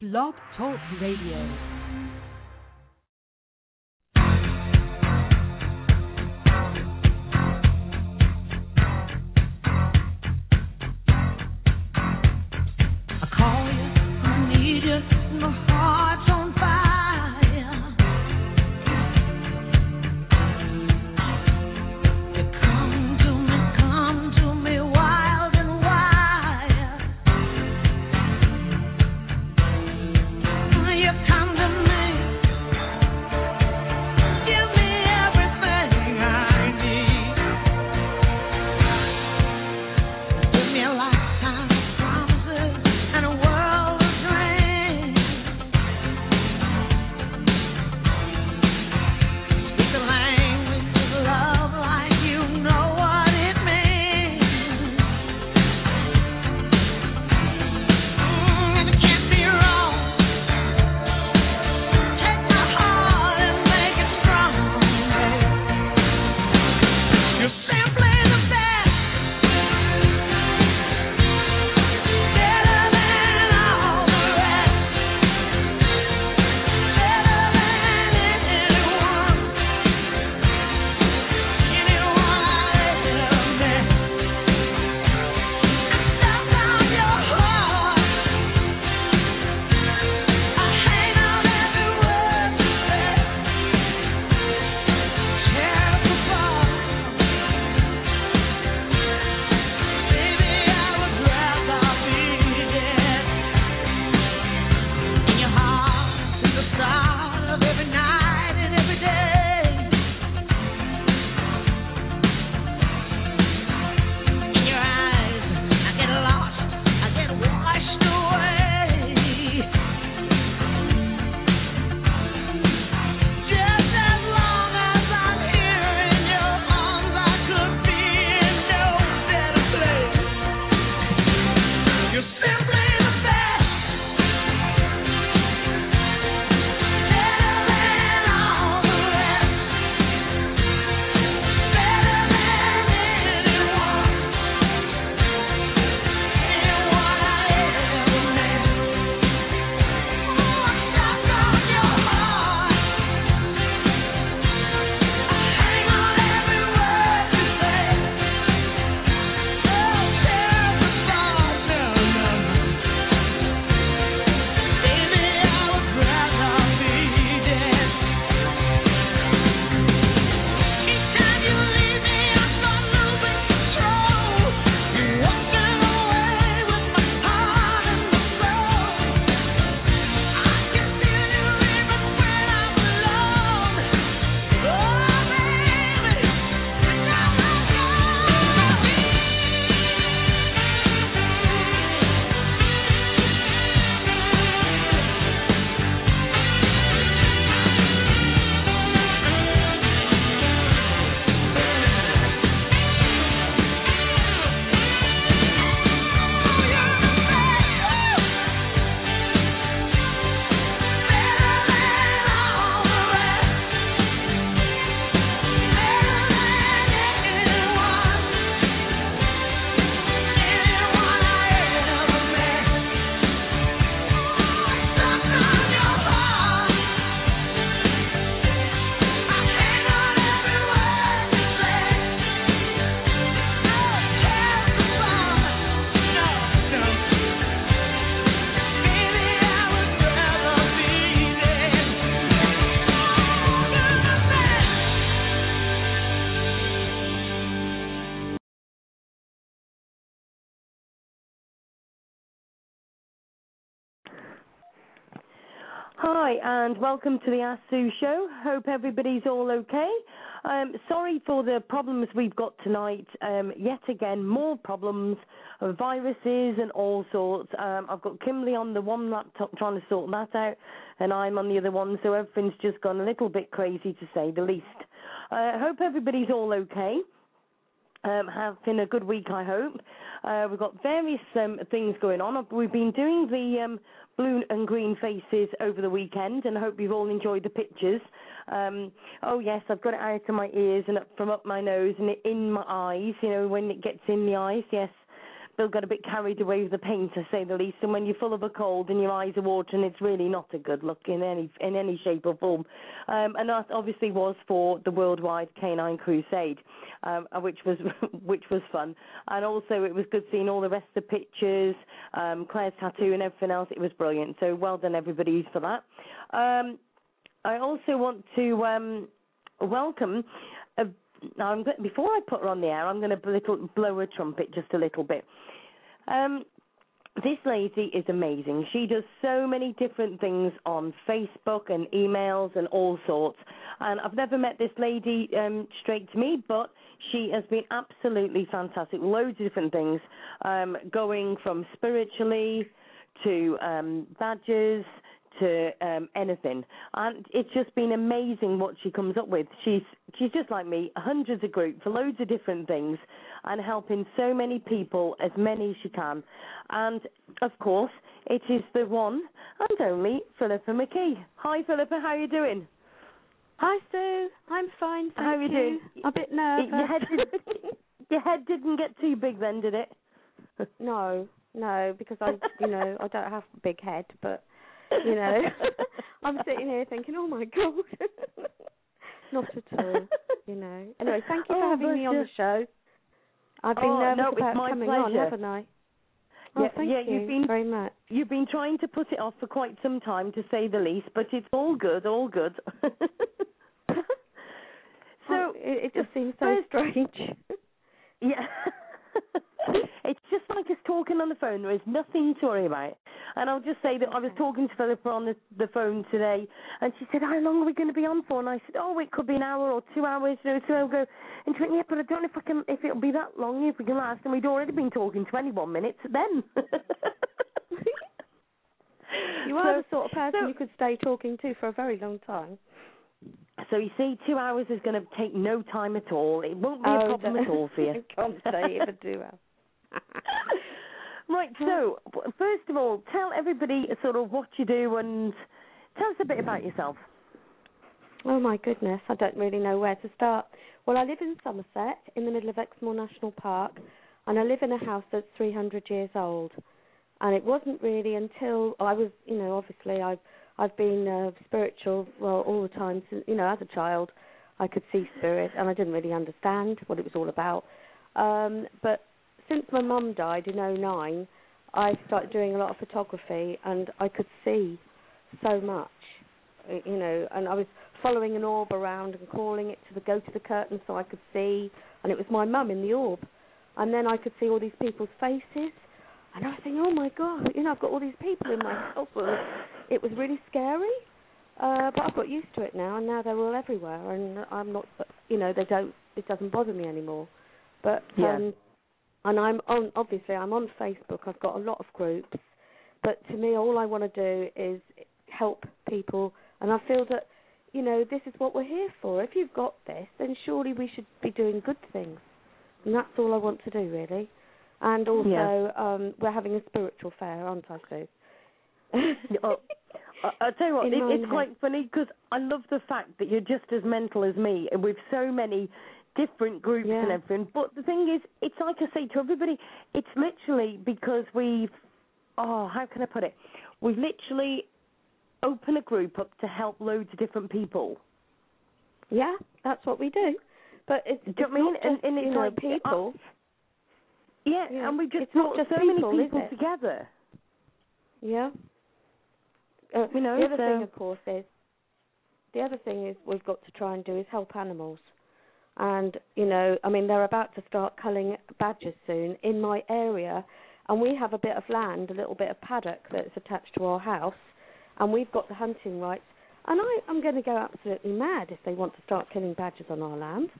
Blog Talk Radio. And welcome to the Ask Sue show. Hope everybody's all okay. Um, sorry for the problems we've got tonight. Um, yet again, more problems, viruses and all sorts. Um, I've got Kimberly on the one laptop trying to sort that out, and I'm on the other one, so everything's just gone a little bit crazy to say the least. I uh, hope everybody's all okay. Um, having a good week, I hope. Uh, we've got various um, things going on. We've been doing the um, blue and green faces over the weekend, and I hope you've all enjoyed the pictures. Um, oh yes, I've got it out of my ears and up from up my nose and in my eyes. You know when it gets in the eyes. Yes, Bill got a bit carried away with the paint, to say the least. And when you're full of a cold and your eyes are watering, it's really not a good look in any in any shape or form. Um, and that obviously was for the Worldwide Canine Crusade, um, uh, which was which was fun. And also it was good seeing all the rest of the pictures, um, Claire's tattoo and everything else. It was brilliant. So well done everybody for that. Um, I also want to um, welcome. Now, I'm, before I put her on the air, I'm going to little, blow her trumpet just a little bit. Um, this lady is amazing. She does so many different things on Facebook and emails and all sorts. And I've never met this lady um, straight to me, but she has been absolutely fantastic. Loads of different things, um, going from spiritually to um, badges to um, anything, and it's just been amazing what she comes up with. She's she's just like me, hundreds of groups for loads of different things, and helping so many people, as many as she can. And of course, it is the one and only Philippa McKee. Hi, Philippa, how are you doing? Hi, Sue. I'm fine. Thank How are you doing? A bit nervous. Your head, did, your head didn't get too big then, did it? no, no, because I, you know, I don't have a big head, but you know, I'm sitting here thinking, oh my god. Not at all, you know. Anyway, thank you for Oh, having me on you. the show. I've been Oh, nervous no, about my coming on, haven't I? Oh, Yeah, thank yeah, you you've been- very much. You've been trying to put it off for quite some time, to say the least, but it's all good, all good. so Oh, it, it just seems so strange. Yeah. It's just like us talking on the phone. There is nothing to worry about. And I'll just say that I was mm. talking to Philippa on the, the phone today, and she said, "How long are we going to be on for?" And I said, "Oh, it could be an hour or two hours." You know, so I'll go. And she went, "Yeah, but I don't know if I can, if it'll be that long, if we can last." And we'd already been talking 21 minutes then. you are the sort of person so- you could stay talking to for a very long time. So you see, two hours is going to take no time at all. It won't be a Oh, problem at all for you. Can't say it for two hours. right. So first of all, tell everybody sort of what you do and tell us a bit about yourself. Oh my goodness, I don't really know where to start. Well, I live in Somerset, in the middle of Exmoor National Park, and I live in a house that's 300 years old. And it wasn't really until I was, you know, obviously I've I've been uh, spiritual well all the time since, you know, as a child. I could see spirit, and I didn't really understand what it was all about. Um, but since my mum died in '09, I started doing a lot of photography, and I could see so much, you know. And I was following an orb around and calling it to the go to the curtain so I could see, and it was my mum in the orb. And then I could see all these people's faces, and I was thinking, oh my god, you know, I've got all these people in my house. It was really scary, uh, but I've got used to it now, and now they're all everywhere, and I'm not, you know, they don't, it doesn't bother me anymore. But Yeah. um, and I'm on, obviously, I'm on Facebook. I've got a lot of groups, but to me, all I want to do is help people, and I feel that, you know, this is what we're here for. If you've got this, then surely we should be doing good things, and that's all I want to do, really. And also, Yeah. um, we're having a spiritual fair, aren't I, Sue? Oh, I- I'll tell you what, it, it's quite funny because I love the fact that you're just as mental as me and with so many different groups Yeah. and everything. But the thing is, it's like I say to everybody, it's literally because we've, oh, how can I put it? We've literally opened a group up to help loads of different people. Yeah, that's what we do. But it's, Do you it's know what I mean? And- just, and it's know, like, people. Yeah, Yeah, and we've just it's not brought just so many people, is people together. Yeah. Uh, You know, the other so- thing, of course, is the other thing is we've got to try and do is help animals. And you know, I mean, they're about to start culling badgers soon in my area, and we have a bit of land, a little bit of paddock that's attached to our house, and we've got the hunting rights. And I, I'm going to go absolutely mad if they want to start killing badgers on our land,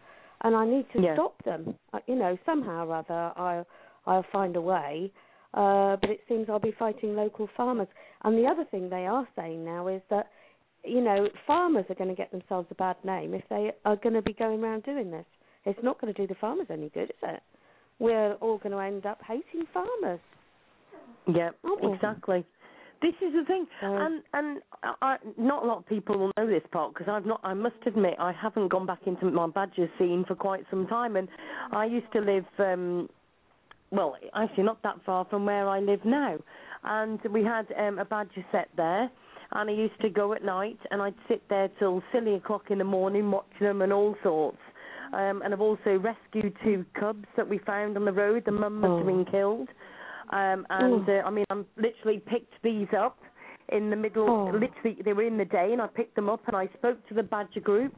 and I need to Yeah. stop them. Uh, you know, somehow or other, I, I'll find a way. Uh, but it seems I'll be fighting local farmers. And the other thing they are saying now is that, you know, farmers are going to get themselves a bad name if they are going to be going around doing this. It's not going to do the farmers any good, is it? We're all going to end up hating farmers. Yeah, exactly. This is the thing, and and I, not a lot of people will know this part because I've not. I must admit, I haven't gone back into my badger scene for quite some time, and I used to live um well, actually not that far from where I live now, and we had um, a badger sett there. And I used to go at night, and I'd sit there till silly o'clock in the morning watching them and all sorts. Um, and I've also rescued two cubs that we found on the road. The mum must have been killed. Um, and uh, I mean, I literally picked these up in the middle. Oh. Literally, they were in the day, and I picked them up and I spoke to the badger group,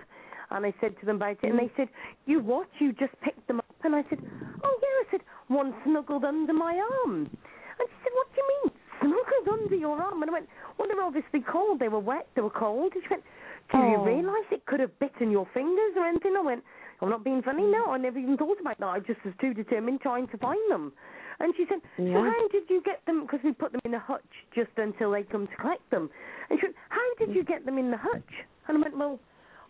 and I said to them about it, and they said, "You what? You just picked them up?" And I said, "Oh yeah." I said, "One snuggled under my arm." And she said, "What do you mean, snuggled under your arm?" And I went, "Well, they were obviously cold. They were wet. They were cold." And she went, "Do you Oh. realise it could have bitten your fingers or anything?" I went, "I'm not being funny. No, I never even thought about that. I just was too determined trying to find them." And she said, "So Yeah. how did you get them? Because we put them in a hutch just until they come to collect them." And she went, "How did you get them in the hutch?" And I went, "Well."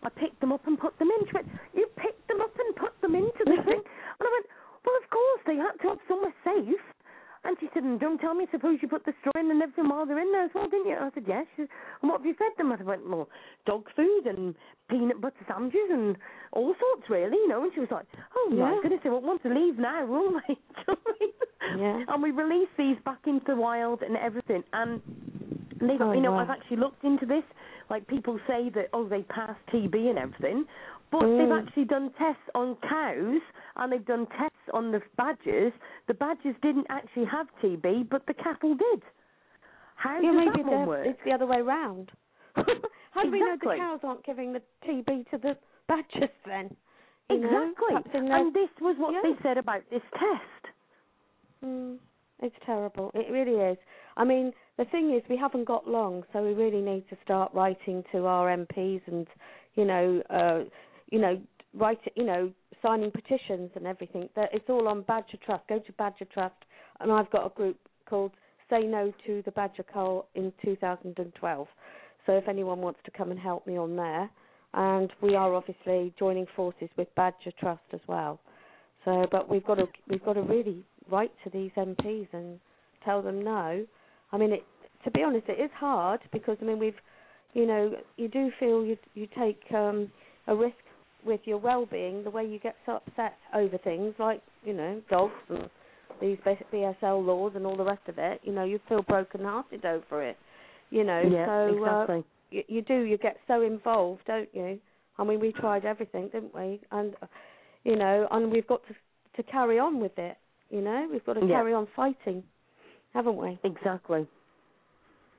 I picked them up and put them in. She went, You picked them up and put them into the thing? And I went, Well, of course, they had to have somewhere safe. And she said, and don't tell me, suppose you put the straw in and everything while they're in there as well, didn't you? I said, yes. She said, and what have you fed them? I went, well, dog food and peanut butter sandwiches and all sorts, really, you know. And she was like, oh, my Yeah. goodness, they won't want to leave now, will they? Yeah. And we released these back into the wild and everything. And they, Oh, you know, wow. I've actually looked into this. Like people say that, oh, they pass TB and everything, but Mm. they've actually done tests on cows and they've done tests on the badgers. The badgers didn't actually have TB, but the cattle did. How Yeah, does maybe that one work? it's the other way round. How do we know the cows aren't giving the TB to the badgers then? You? Exactly. And this was what Yeah. they said about this test. Mm, it's terrible. It really is. I mean, the thing is, we haven't got long, so we really need to start writing to our MPs and, you know, uh, you know, write, you know, signing petitions and everything. That it's all on Badger Trust. Go to Badger Trust, and I've got a group called Say No to the Badger Cull in 2012. So if anyone wants to come and help me on there, and we are obviously joining forces with Badger Trust as well. So, but we've got to we've got to really write to these MPs and tell them no. I mean, it, to be honest, it is hard because I mean we've, you know, you do feel you you take um, a risk with your well-being the way you get so upset over things like you know dogs and these BSL laws and all the rest of it. You know, you feel broken-hearted over it. You know, yeah, so uh, exactly. you, you do you get so involved, don't you? I mean, we tried everything, didn't we? And uh, you know, and we've got to to carry on with it. You know, we've got to Yeah. carry on fighting, haven't we? exactly.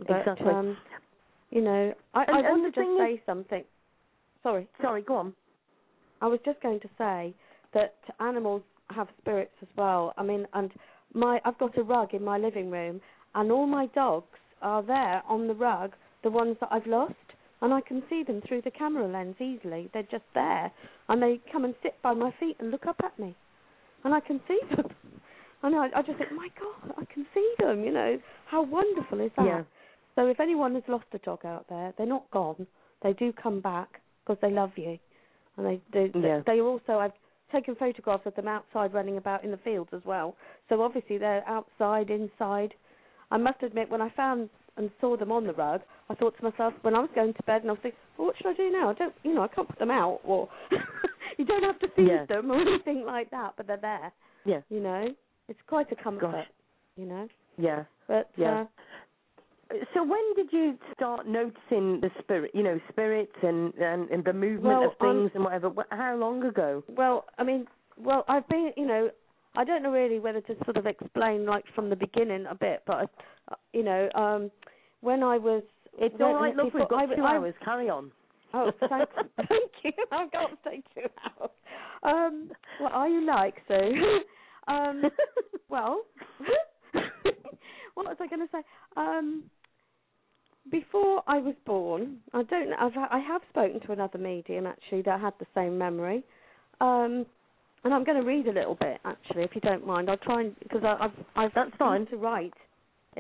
But, Exactly. Um, you know, I, And- I want to just say something. Sorry, Sorry, go on. I was just going to say that animals have spirits as well. I mean, and my I've got a rug in my living room, and all my dogs are there on the rug, the ones that I've lost, and I can see them through the camera lens easily. They're just there, and they come and sit by my feet and look up at me, and I can see them. And I, I just think, my God, I can see them. You know, how wonderful is that? Yeah. So if anyone has lost a dog out there, they're not gone. They do come back because they love you, and they they, Yeah. they also I've taken photographs of them outside running about in the fields as well. So obviously they're outside, inside. I must admit, when I found and saw them on the rug, I thought to myself when I was going to bed, and I was thinking, well, what should I do now? I don't, you know, I can't put them out, or you don't have to feed Yeah. them or anything like that, but they're there. Yeah. You know, it's quite a comfort. Gosh. You know, Yeah. but Yeah. uh, So when did you start noticing the spirit, you know, spirits and and, and the movement Well, of things um, and whatever? How long ago? Well, I mean, well, I've been, you know, I don't know really whether to sort of explain like from the beginning a bit, but you know, um, when I was, It's all right, Look, We've got I- two I- hours. Carry on. Oh, thank, thank you. I've got to stay two hours. Um, what are you like, Sue? um, well, what was I going to say? Um, before I was born, I don't know. I've, I have spoken to another medium actually that had the same memory, um, and I'm going to read a little bit actually, if you don't mind. I'll try and because I've I've That's fine. to write.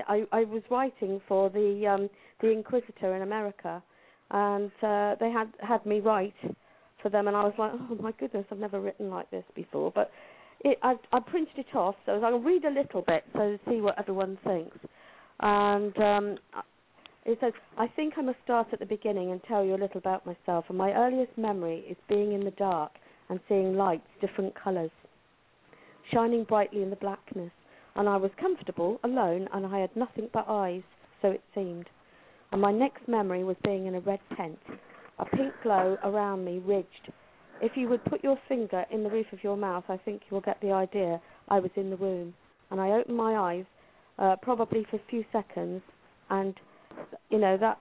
I I was writing for the um, the Inquisitor in America, and uh, they had had me write for them, and I was like, oh my goodness, I've never written like this before, but. It, I, I printed it off, so I'll read a little bit so to see what everyone thinks. And um, it says, I think I must start at the beginning and tell you a little about myself. And my earliest memory is being in the dark and seeing lights, different colours. shining brightly in the blackness, and I was comfortable, alone, and I had nothing but eyes, so it seemed. And my next memory was being in a red tent, a pink glow around me ridged. If you would put your finger in the roof of your mouth, I think you will get the idea. I was in the womb, and I opened my eyes, uh, probably for a few seconds, and you know that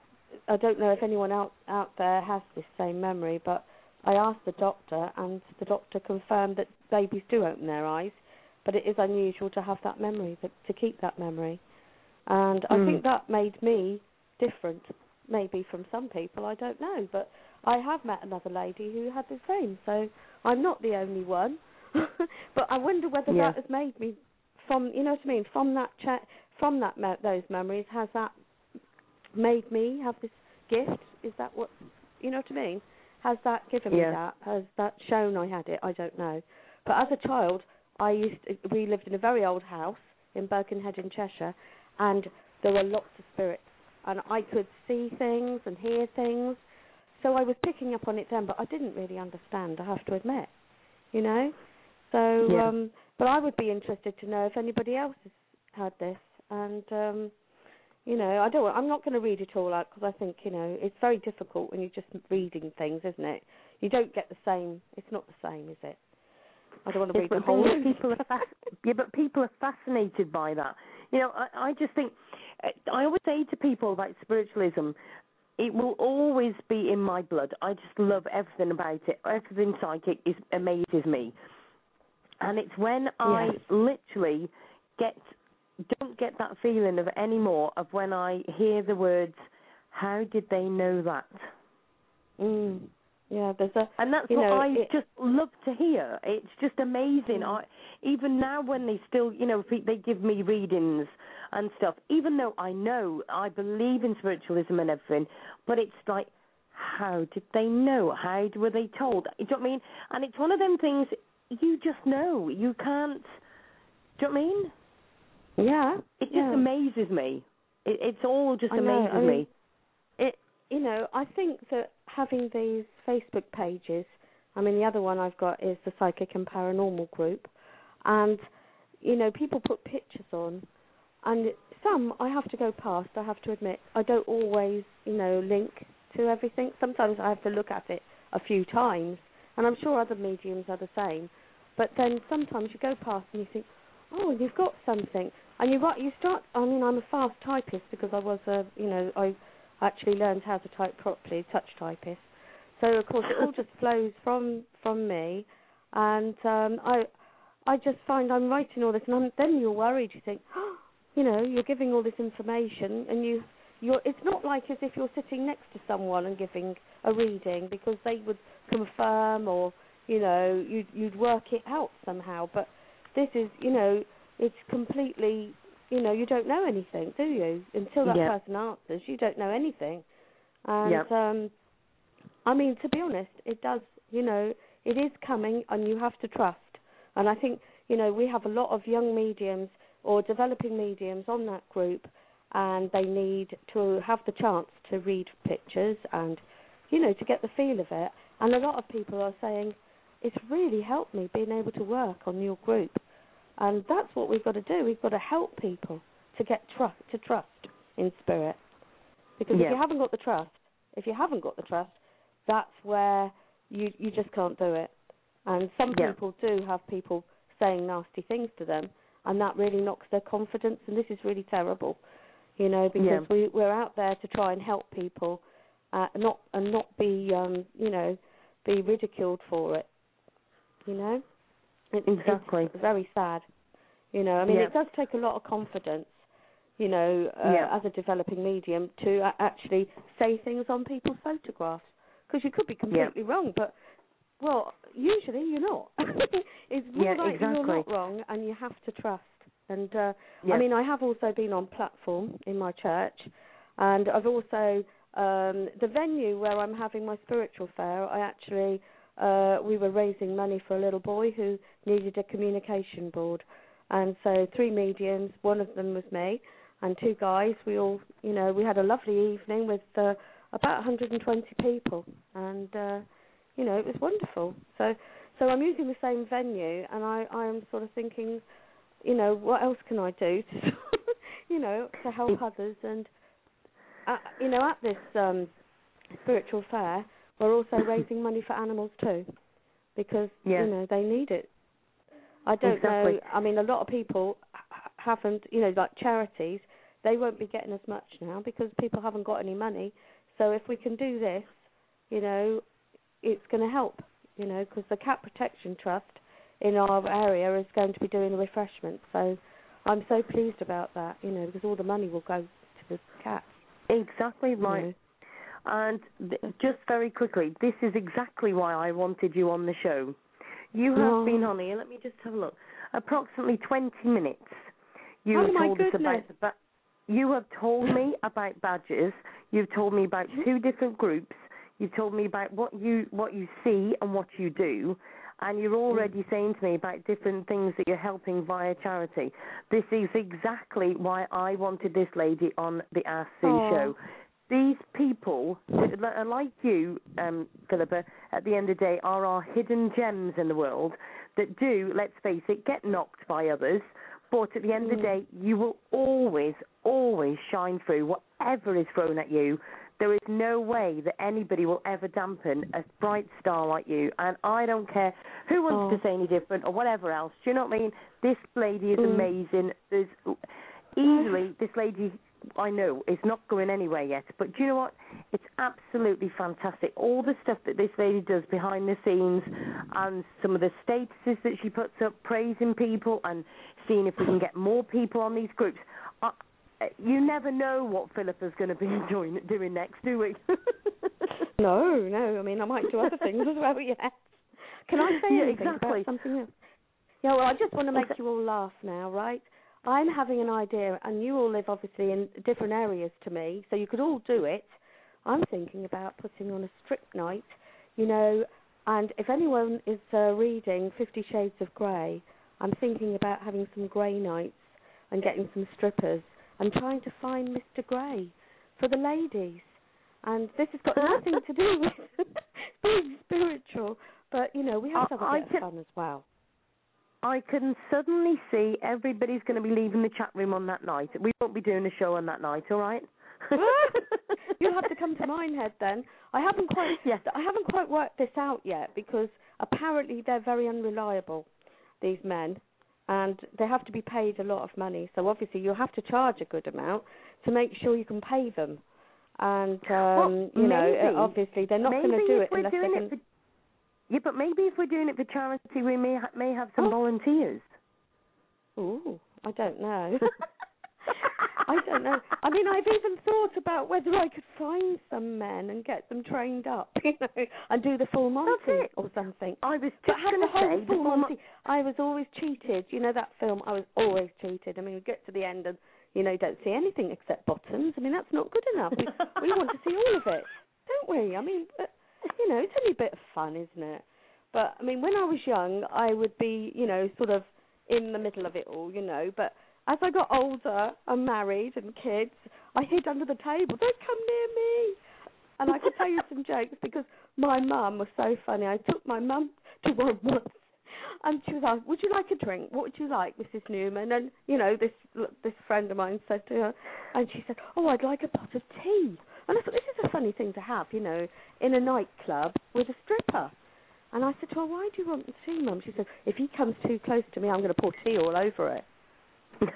I don't know if anyone out out there has this same memory, but I asked the doctor, and the doctor confirmed that babies do open their eyes, but it is unusual to have that memory, to keep that memory, and I Mm. think that made me different, maybe from some people, I don't know, but I have met another lady who had the same, so I'm not the only one. but I wonder whether Yeah. that has made me from, you know what I mean, from that chat, from that me- those memories, has that made me have this gift? Is that what, you know what I mean? Has that given Yeah. me that? Has that shown I had it? I don't know. But as a child, I used to, we lived in a very old house in Birkenhead in Cheshire, and there were lots of spirits, and I could see things and hear things. So I was picking up on it then, but I didn't really understand. I have to admit, you know. So, Yeah. um, but I would be interested to know if anybody else has had this, and um, you know, I don't. I'm not going to read it all out because I think you know it's very difficult when you're just reading things, isn't it? You don't get the same. It's not the same, is it? I don't want to Yes, read the whole. thing people are fas- yeah, but people are fascinated by that. You know, I, I just think I always say to people about spiritualism, it will always be in my blood. I just love everything about it. Everything psychic is amazes me, and it's when I literally get don't get that feeling of anymore of when I hear the words, "How did they know that?" Mm. Yeah, there's a. And that's what know, I it- just love to hear. It's just amazing. Mm. I even now when they still, you know, they give me readings and stuff. Even though I know I believe in spiritualism and everything, but it's like, how did they know? How were they told? You know what I mean? And it's one of them things you just know. You can't. Do you know what I mean? Yeah. It just yeah. amazes me. It, it's all just I know, amazes I mean, me. it you know i think that having these facebook pages i mean the other one i've got is the psychic and paranormal group and you know people put pictures on and some i have to go past i have to admit i don't always you know link to everything sometimes i have to look at it a few times and i'm sure other mediums are the same but then sometimes you go past and you think oh you've got something and you write you start i mean i'm a fast typist because i was a you know i actually learned how to type properly, touch typist. So of course it all just flows from from me, and um, I I just find I'm writing all this, and I'm, then you're worried. You think, oh, you know, you're giving all this information, and you you're. It's not like as if you're sitting next to someone and giving a reading because they would confirm or you know you'd you'd work it out somehow. But this is you know it's completely you know, you don't know anything, do you? Until that Yeah. person answers, you don't know anything. And Yep. um I mean, to be honest, it does, you know, it is coming and you have to trust. And I think, you know, we have a lot of young mediums or developing mediums on that group and they need to have the chance to read pictures and you know, to get the feel of it. And a lot of people are saying it's really helped me being able to work on your group. And that's what we've got to do. We've got to help people to get trust to trust in spirit. Because Yeah. if you haven't got the trust, if you haven't got the trust, that's where you you just can't do it. And some Yeah. people do have people saying nasty things to them, and that really knocks their confidence. And this is really terrible, you know, because Yeah. we we're out there to try and help people, uh, not and not be um, you know be ridiculed for it. You know, Exactly. it's very sad. You know, I mean, Yeah. it does take a lot of confidence. You know, uh, Yeah. as a developing medium, to actually say things on people's photographs because you could be completely wrong, but well, usually you're not. it's more Yeah, like you're not wrong, and you have to trust. And uh, Yeah. I mean, I have also been on platform in my church, and I've also um, the venue where I'm having my spiritual fair. I actually uh, we were raising money for a little boy who needed a communication board, and so three mediums. One of them was me, and two guys. We all, you know, we had a lovely evening with uh, about 120 people, and uh, you know, it was wonderful. So So I'm using the same venue, and I I am sort of thinking, you know, what else can I do to, you know, to help others and, uh, you know, at this um, spiritual fair, we're also raising money for animals too, because Yeah. you know they need it. I don't Exactly. know. I mean, a lot of people haven't, you know, like charities, they won't be getting as much now because people haven't got any money. So if we can do this, you know, it's going to help, you know, because the Cat Protection Trust in our area is going to be doing the refreshments. So I'm so pleased about that, you know, because all the money will go to the cats. Exactly you right. know. And th- just very quickly, this is exactly why I wanted you on the show. You have Oh. been on here. Let me just have a look. Approximately 20 minutes. You Oh, have my told us about goodness. the ba- You have told me about badges. You've told me about hmm? two different groups. You've told me about what you what you see and what you do. And you're hmm. already saying to me about different things that you're helping via charity. This is exactly why I wanted this lady on the Ask Sue Oh. show these people, like you, um, Philippa, at the end of the day, are our hidden gems in the world that do, let's face it, get knocked by others. But at the end of the day, you will always, always shine through whatever is thrown at you. There is no way that anybody will ever dampen a bright star like you. And I don't care who wants Oh. to say any different or whatever else. Do you know what I mean? This lady is Mm. amazing. There's easily this lady I know it's not going anywhere yet, but do you know what? It's absolutely fantastic. All the stuff that this lady does behind the scenes, and some of the statuses that she puts up, praising people, and seeing if we can get more people on these groups. Uh, you never know what Philippa's going to be doing doing next, do we? No, no. I mean, I might do other things as well. Yes. Can I say Yeah, anything exactly. about something else? Yeah. Well, I just want to make you all laugh now, right? I'm having an idea, and you all live obviously in different areas to me, so you could all do it. I'm thinking about putting on a strip night, you know, and if anyone is uh, reading Fifty Shades of Grey, I'm thinking about having some grey nights and getting some strippers and trying to find Mr. Grey for the ladies. And this has got nothing to do with being spiritual, but you know, we have to have a I bit can- of fun as well. I can suddenly see everybody's going to be leaving the chat room on that night. We won't be doing a show on that night, all right? You'll have to come to Minehead then. I haven't quite Yes. I haven't quite worked this out yet because apparently they're very unreliable, these men, and they have to be paid a lot of money. So obviously you'll have to charge a good amount to make sure you can pay them. And um, Well, you know, maybe- obviously they're not going to do it unless they can. Yeah, but maybe if we're doing it for charity, we may ha- may have some Oh. volunteers. Ooh, I don't know. I don't know. I mean, I've even thought about whether I could find some men and get them trained up, you know, and do the full Monty or something. I was just going to say the full full Monty. I was always cheated. You know that film? I was always cheated. I mean, we get to the end and you know don't see anything except bottoms. I mean, that's not good enough. We, we want to see all of it, don't we? I mean, but, you know, it's only a bit of fun, isn't it? But I mean, when I was young, I would be, you know, sort of in the middle of it all, you know. But as I got older and married and kids, I hid under the table. Don't come near me. And I could tell you some jokes because my mum was so funny. I took my mum to one once, and she was like, "Would you like a drink? What would you like, Mrs. Newman?" And you know, this this friend of mine said to her, and she said, "Oh, I'd like a pot of tea." And I thought this is a funny thing to have, you know, in a nightclub with a stripper. And I said to her, "Why do you want the tea, Mum?" She said, "If he comes too close to me, I'm going to pour tea all over it."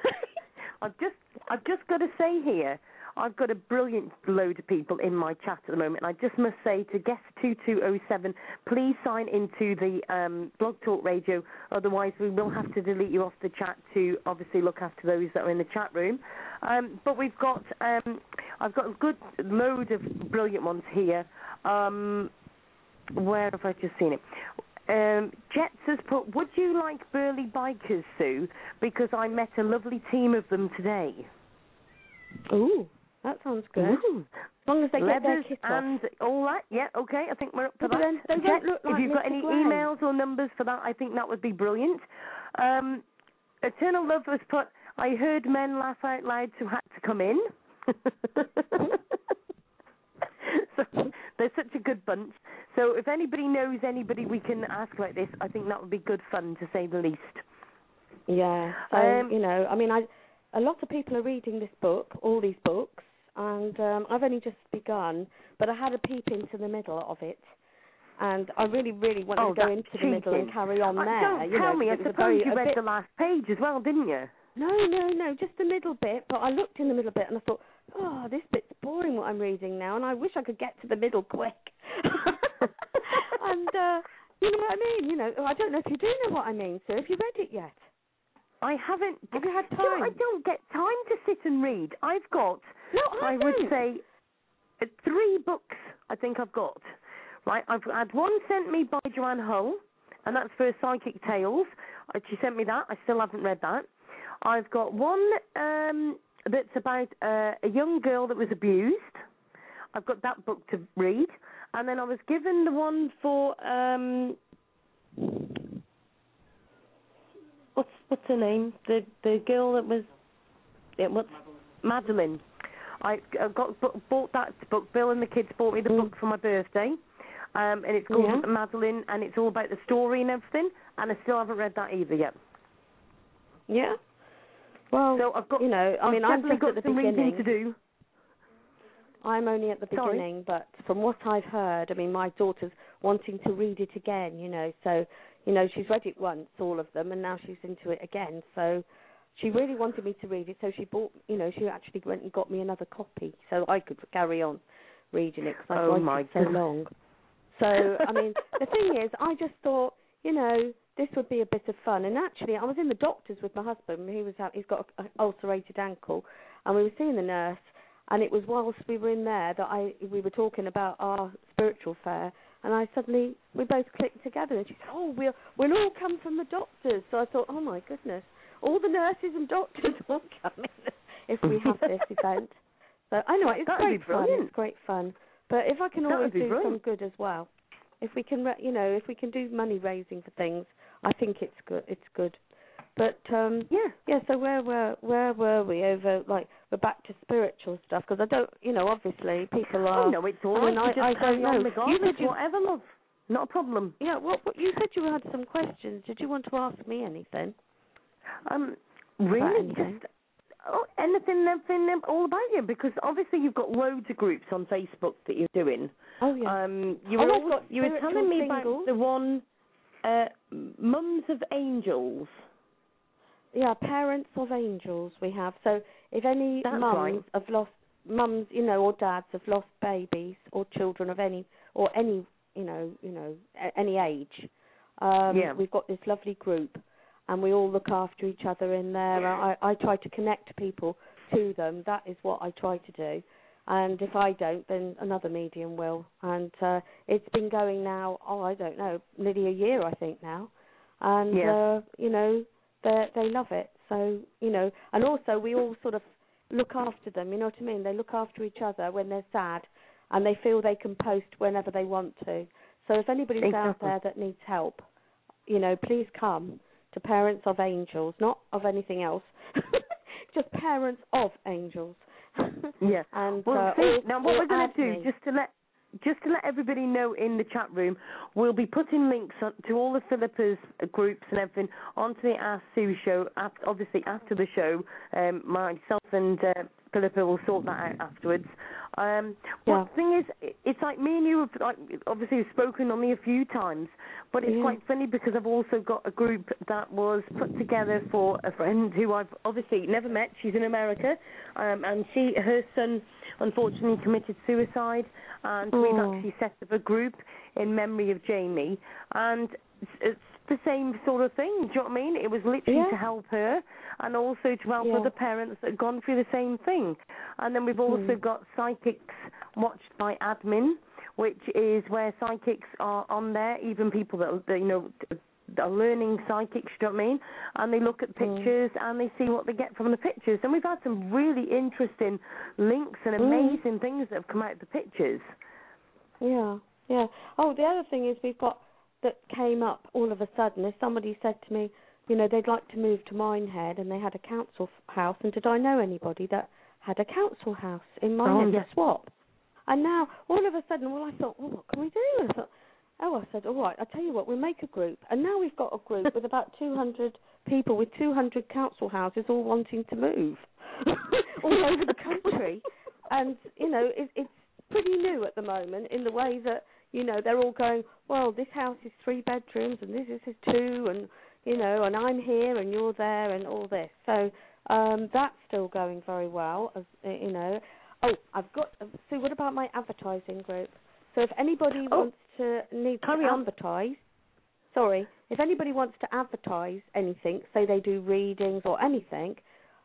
I've just I've just got to say here, I've got a brilliant load of people in my chat at the moment. I just must say to guest two two oh seven, please sign into the um, Blog Talk Radio. Otherwise, we will have to delete you off the chat to obviously look after those that are in the chat room. Um, but we've got um, I've got a good load of brilliant ones here. Um, where have I just seen it? Um, Jets has put, would you like burly bikers, Sue? Because I met a lovely team of them today. Ooh, that sounds good. Ooh. As long as they get their and all that. Yeah, okay. I think we're up for But that. then they Jets, won't look like if you've got any Grey. emails or numbers for that, I think that would be brilliant. Um, Eternal Love was put, I heard men laugh out loud who had to come in. so they're such a good bunch. So if anybody knows anybody we can ask about this, I think that would be good fun to say the least. Yeah. So Um, you know, I mean, I a lot of people are reading this book, all these books, and um, I've only just begun, but I had a peep into the middle of it, and I really, really wanted Oh, to go into the middle and carry on Uh, there. don't you tell know, me. I 'cause it was a suppose very, you read bit, the last page as well, didn't you? No, no, no, just the middle bit. But I looked in the middle bit and I thought, oh, this bit's boring. What I'm reading now, and I wish I could get to the middle quick. and uh, you know what I mean? You know, I don't know if you do know what I mean. So, have you read it yet? I haven't. Have you had Do you know, time? I don't get time to sit and read. I've got, No, I, I would say, uh, three books. I think I've got. Right, I've had one sent me by Joanne Hull, and that's for Psychic Tales. Uh, She sent me that. I still haven't read that. I've got one um, that's about uh, a young girl that was abused. I've got that book to read, and then I was given the one for um, what's what's her name? The the girl that was yeah, what's Madeleine. I, I got bu- bought that book. Bill and the kids bought me the book for my birthday, um, and it's called Yeah. Madeleine, and it's all about the story and everything. And I still haven't read that either yet. Yeah. Well, So I've got, you know, I mean, I've definitely got the some beginning. reading to do. I'm only at the Sorry? beginning, but from what I've heard, I mean, my daughter's wanting to read it again. You know, so you know, she's read it once, all of them, and now she's into it again. So she really wanted me to read it, so she bought. You know, she actually went and got me another copy, so I could carry on reading it because I Oh, liked it so long. So I mean, the thing is, I just thought, you know, this would be a bit of fun. And actually, I was in the doctor's with my husband. He was out, he's got an ulcerated ankle, and we were seeing the nurse. And it was whilst we were in there that I we were talking about our spiritual fair, and I suddenly we both clicked together, and she said, "Oh, we'll we'll all come from the doctors." So I thought, "Oh my goodness, all the nurses and doctors will come in if we have this event." So I know it's That'd great fun. It's great fun. But if I can That always do some good as well, if we can, you know, if we can do money raising for things, I think it's good. It's good. But um Yeah. yeah, so where were where were we over? Like we're back to spiritual stuff because I don't, you know, obviously people are. Oh no, it's all I mean, I- don't know. You said you- whatever, love. Not a problem. Yeah, what, what you said you had some questions. Did you want to ask me anything? Um, really, anything? just oh, anything, everything, um, all about you. Because obviously you've got loads of groups on Facebook that you're doing. Oh yeah. Um, you Oh, were you were telling me singles. about the one, uh, Mums of Angels. Yeah, parents of angels we have. So if any That's mums right. have lost mums, you know, or dads have lost babies or children of any or any, you know, you know, any age, um, Yeah. we've got this lovely group, and we all look after each other in there. I, I try to connect people to them. That is what I try to do. And if I don't, then another medium will. And uh, it's been going now. Oh, I don't know, nearly a year, I think now. And Yeah. uh, you know, they they love it. So you know, and also we all sort of look after them. You know what I mean? They look after each other when they're sad, and they feel they can post whenever they want to. So if anybody's out there that needs help, you know, please come to Parents of Angels, not of anything else, just Parents of Angels. Yeah. And Well, uh, see, now what we're going to do, me. just to let just to let everybody know in the chat room, we'll be putting links to all the Philippa's groups and everything onto the Ask Sue show. Obviously, after the show, um, myself and uh, Philippa will sort that out afterwards. Um, Yeah. What thing is, it's like me and you have like, obviously spoken only a few times, but it's Yeah. quite funny because I've also got a group that was put together for a friend who I've obviously never met. She's in America, um, and she her son unfortunately committed suicide, and we've Oh. actually set up a group in memory of Jamie, and the same sort of thing. Do you know what I mean? It was literally Yeah. to help her, and also to help Yeah. other parents that have gone through the same thing. And then we've also Hmm. got psychics watched by admin, which is where psychics are on there, even people that, that you know are learning psychics. Do you know what I mean? And they look at Hmm. pictures and they see what they get from the pictures. And we've had some really interesting links and Hmm. amazing things that have come out of the pictures. Yeah, yeah. Oh, the other thing is we've got that came up all of a sudden is somebody said to me, you know, they'd like to move to Minehead and they had a council house, and did I know anybody that had a council house in Minehead oh, yes. to swap? And now all of a sudden, well, I thought, well, what can we do? I thought, Oh, I said, all right. I'll tell you what, we'll make a group, and now we've got a group with about 200 people with 200 council houses all wanting to move all over the country, and you know, it, it's pretty new at the moment in the way that you know they're all going. Well, this house is three bedrooms, and this is two, and you know, and I'm here, and you're there, and all this. So um, that's still going very well, as uh, you know. Oh, I've got. So, what about my advertising group? So, if anybody Oh, wants to need to on. advertise, sorry, if anybody wants to advertise anything, say they do readings or anything,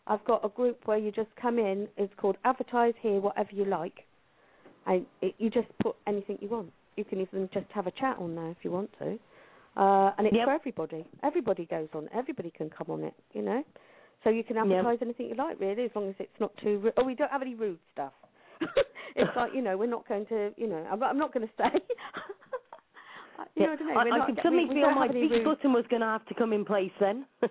I've got a group where you just come in. It's called Advertise Here, whatever you like. And it, you just put anything you want. You can even just have a chat on there if you want to. Uh, and it's Yep. for everybody. Everybody goes on. Everybody can come on it. You know. So you can advertise anything you like, really, as long as it's not too. Ru- oh, we don't have any rude stuff. it's like you know, we're not going to. You know, I'm, I'm not going to say. you know what I mean? I, I could suddenly feel my have any beat rude button was going to have to come in place then.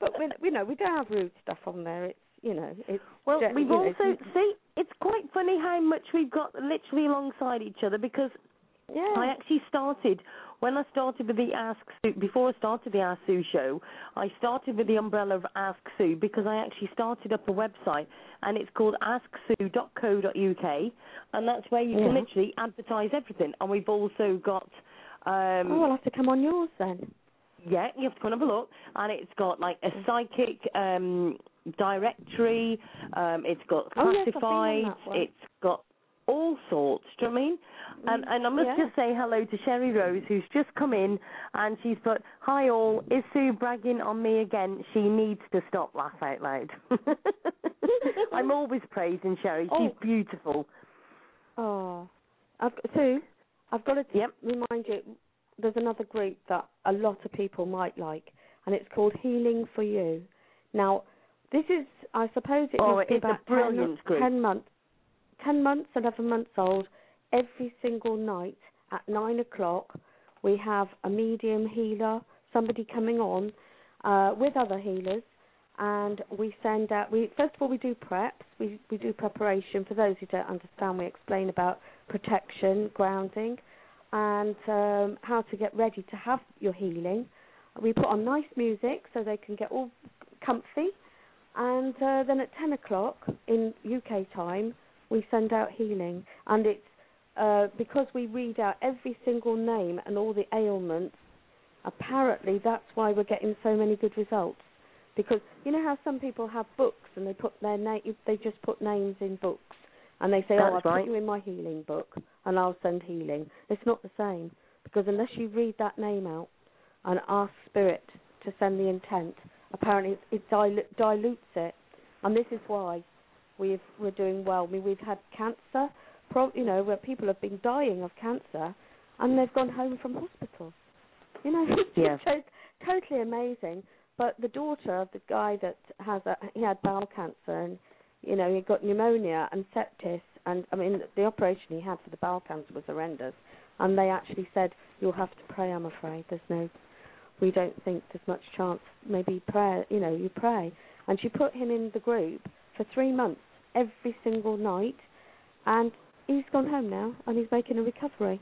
but we, you know, we don't have rude stuff on there. It's you know, it's well, ju- we've you know, also see. It's quite funny how much we've got literally alongside each other because yeah. I actually started when I started with the Ask Sue. Before I started the Ask Sue show, I started with the umbrella of Ask Sue because I actually started up a website and it's called AskSue.co.uk, and that's where you can literally advertise everything. And we've also got. Um, oh, I'll have to come on yours then. yeah, you have to come and have a look, and it's got like a psychic um, directory. Um, it's got Oh, yes, I've been on classifieds. that one. it's got all sorts. Do you know what I mean? And, and I must yeah. just say hello to Sherry Rose, who's just come in, and she's put, "Hi all, is Sue bragging on me again? She needs to stop. Laugh out loud." I'm always praising Sherry. She's Oh. beautiful. Oh, I've Sue. I've got to Yep. remind you. There's another group that a lot of people might like, and it's called Healing for You. Now, this is, I suppose, it Oh, must be about brilliant 10, group. 10 months, ten months, eleven months old. Every single night at nine o'clock, we have a medium healer, somebody coming on uh, with other healers, and we send out. We first of all we do preps. We we do preparation for those who don't understand. We explain about protection, grounding, and um, how to get ready to have your healing. We put on nice music so they can get all comfy, and uh, then at ten o'clock in UK time we send out healing, and it's uh, because we read out every single name and all the ailments. Apparently, that's why we're getting so many good results. Because you know how some people have books and they put their name, they just put names in books, and they say, "Oh, I'll right. put you in my healing book, and I'll send healing." It's not the same because unless you read that name out and ask spirit to send the intent, apparently it, dilu- dilutes it, and this is why we've we're doing well. I mean, we've had cancer, pro- you know, where people have been dying of cancer, and they've gone home from hospital. You know, it's Yeah. just totally amazing. But the daughter of the guy that has a, he had bowel cancer, and you know, he got pneumonia and sepsis, and I mean, the operation he had for the bowel cancer was horrendous. And they actually said, "You'll have to pray. I'm afraid there's no, we don't think there's much chance. Maybe prayer, you know, you pray." And she put him in the group for three months, every single night, and he's gone home now, and he's making a recovery.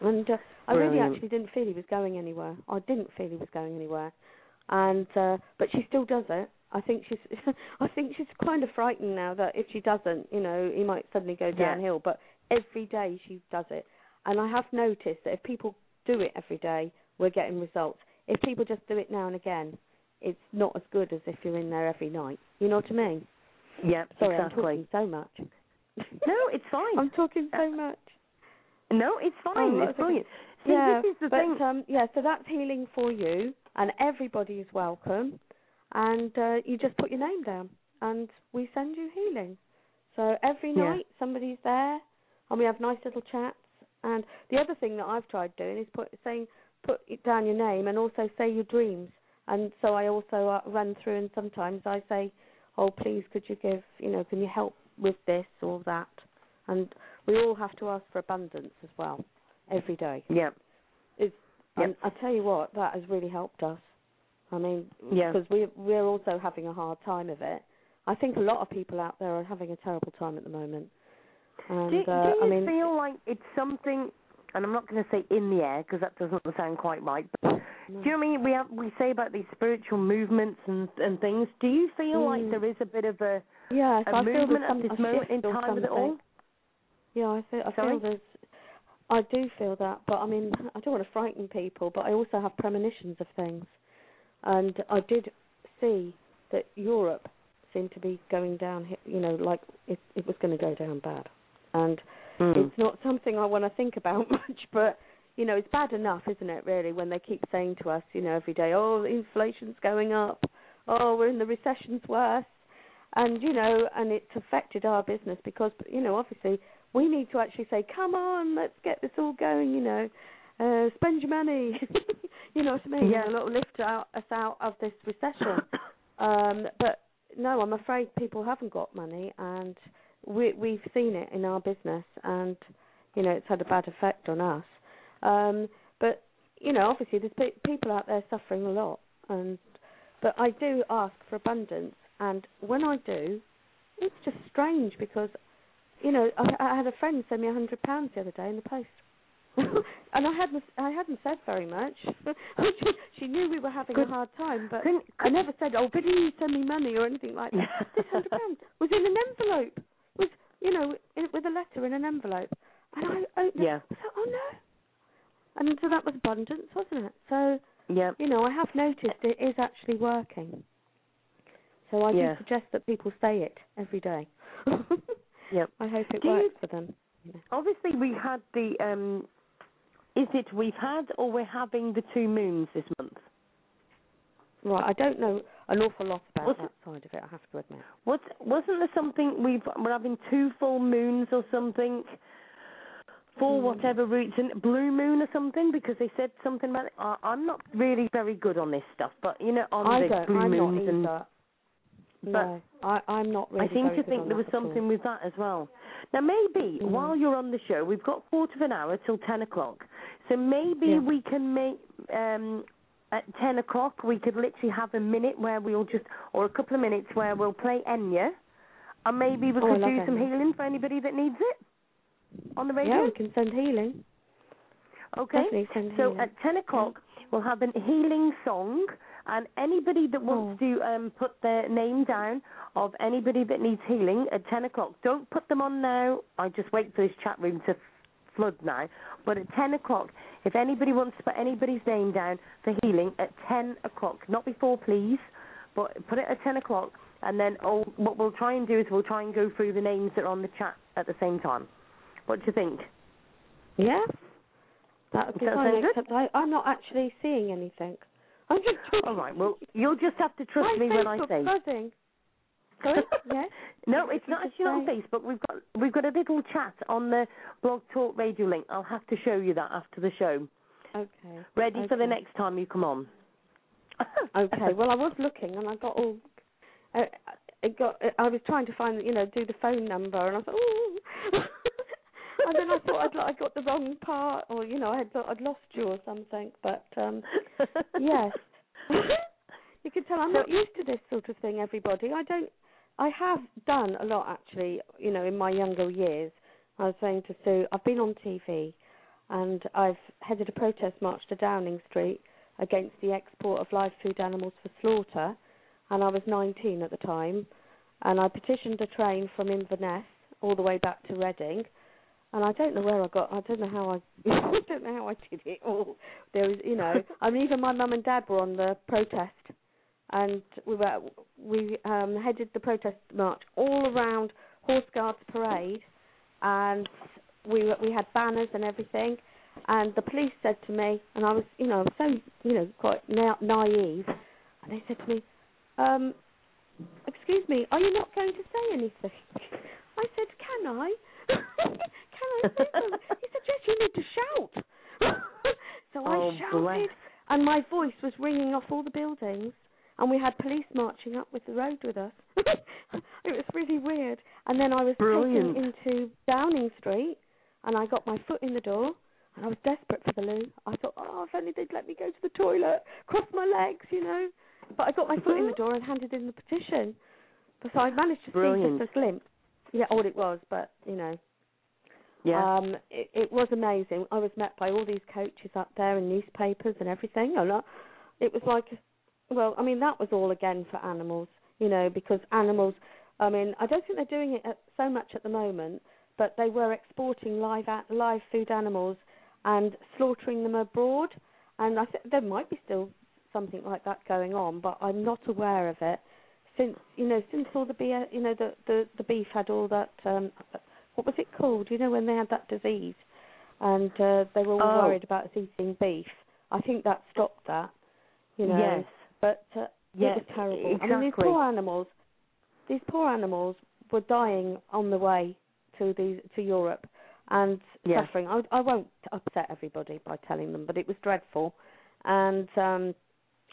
And uh, I really actually didn't feel he was going anywhere. I didn't feel he was going anywhere, and uh, but she still does it. I think she's, I think she's kind of frightened now that if she doesn't, you know, he might suddenly go Yeah. downhill. But every day she does it, and I have noticed that if people do it every day, we're getting results. If people just do it now and again, it's not as good as if you're in there every night. You know what I mean? Yep, Sorry, I'm talking so much. No, it's fine. I'm talking so much. No, it's fine. Oh, it's brilliant. See, yeah, this is the but thing. um, yeah, so that's healing for you, and everybody is welcome, and uh, you just put your name down, and we send you healing. So every Yeah. night somebody's there, and we have nice little chats. And the other thing that I've tried doing is put saying put down your name and also say your dreams. And so I also uh, run through, and sometimes I say, "Oh, please, could you give? You know, can you help with this or that?" And we all have to ask for abundance as well every day. yeah, It's, Yep. and I tell you what, that has really helped us. I mean, Yeah. because we we're also having a hard time of it. I think a lot of people out there are having a terrible time at the moment. And do, do uh, you I mean, feel like it's something? And I'm not going to say in the air because that doesn't sound quite right. But no. do you know what I mean? We have we say about these spiritual movements and and things. Do you feel like Mm. there is a bit of a, yes, a movement at this moment in time with it all? Yeah, I feel I Sorry? feel there's. I do feel that, but I mean, I don't want to frighten people, but I also have premonitions of things, and I did see that Europe seemed to be going down. You know, like it, it was going to go down bad, and Mm. it's not something I want to think about much, but you know, it's bad enough, isn't it? Really, when they keep saying to us, you know, every day, "Oh, inflation's going up. Oh, we're in the recession's worse," and you know, and it's affected our business because you know, obviously, we need to actually say, "Come on, let's get this all going." You know, uh, spend your money. you know what I mean? Yeah. A little lift out us out of this recession. Um, but no, I'm afraid people haven't got money, and we, we've seen it in our business, and you know it's had a bad effect on us. Um, but you know, obviously, there's pe- people out there suffering a lot, and but I do ask for abundance, and when I do, it's just strange because you know I, I had a friend send me a hundred pounds the other day in the post. and I hadn't I hadn't said very much. she, she knew we were having Good. a hard time, but Couldn't- I never said, "Oh, you send me money" or anything like that. this hundred pounds was in an envelope, was you know, with a letter in an envelope, and I opened Yeah. it. I thought, "Oh no!" And so that was abundance, wasn't it? So yeah. you know, I have noticed it is actually working. So I Yeah. do suggest that people say it every day. Yep. I hope it Do you- works for them. Obviously, we had the. um Is it we've had or we're having the two moons this month? Right, I don't know an awful lot about Was that side of it. I have to admit. Was wasn't there something we've we're having two full moons or something for Hmm. whatever reason, blue moon or something? Because they said something about it. I, I'm not really very good on this stuff, but you know, on I the blue I'm not moons and no, I, I'm not really. I seem to think there was that at all. something with that as well. Now maybe Mhm. while you're on the show, we've got a quarter of an hour till ten o'clock. So maybe Yeah. we can make um at ten o'clock we could literally have a minute where we'll just or a couple of minutes where we'll play Enya and maybe we Oh, could do some healing for anybody that needs it on the radio. Yeah, we can send healing. okay. Definitely send So healing. at 10 o'clock, we'll have a healing song, and anybody that wants Oh. to um, put their name down of anybody that needs healing at 10 o'clock, don't put them on now. I just wait for this chat room to flood now. But at 10 o'clock, if anybody wants to put anybody's name down for healing at 10 o'clock, not before, please, but put it at 10 o'clock, and then oh, what we'll try and do is we'll try and go through the names that are on the chat at the same time. What do you think? Yeah, that would be that fine. good? Except I, I'm not actually seeing anything. I'm just. All right. Well, you'll just have to trust My me when I say. buzzing. Sorry? yes. no, it's not actually on Facebook. We've got we've got a little chat on the Blog Talk Radio link. I'll have to show you that after the show. Okay. Ready for the next time you come on. Okay. Well, I was looking and I got all. Uh, it got. I was trying to find, you know, do the phone number, and I thought, ooh. and then I thought I'd, I got the wrong part, or you know, I had I'd lost you or something. But um yes, you can tell I'm not used to this sort of thing. Everybody, I don't. I have done a lot actually. You know, in my younger years, I was saying to Sue, I've been on TV, and I've headed a protest march to Downing Street against the export of live food animals for slaughter, and I was 19 at the time, and I petitioned a train from Inverness all the way back to Reading, and I don't know where I got. I don't know how I. I don't know how I did it all. There was, you know, I mean, even my mum and dad were on the protest, and we were we um, headed the protest march all around Horse Guards Parade, and we were- we had banners and everything. And the police said to me, and I was, you know, so, you know, quite na- naive, and they said to me, um, "Excuse me, are you not going to say anything?" I said, "Can I? Can I say something?" He said, "Yes, you need to shout." so Oh, I shouted, bless. and my voice was ringing off all the buildings, and we had police marching up with the road with us. it was really weird. And then I was Brilliant. taken into Downing Street, and I got my foot in the door, and I was desperate for the loo. I thought, oh, if only they'd let me go to the toilet, cross my legs, you know. But I got my foot in the door and handed in the petition. So I managed to see just a glimpse. Yeah, all it was, but you know, Yeah. Um, it, it was amazing. I was met by all these coaches up there and newspapers and everything. And I, it was like, well, I mean, that was all again for animals, you know, because animals. I mean, I don't think they're doing it at, so much at the moment, but they were exporting live live food animals and slaughtering them abroad. And I think there might be still something like that going on, but I'm not aware of it. Since you know, since all the beer, you know, the the, the beef had all that. Um, what was it called? You know, when they had that disease, and uh, they were all Oh. worried about us eating beef. I think that stopped that. You know, Yes. But uh, Yeah, it was terrible. I mean, these poor animals, these poor animals were dying on the way to these to Europe and Yeah. suffering. I, I won't upset everybody by telling them, but it was dreadful. And um,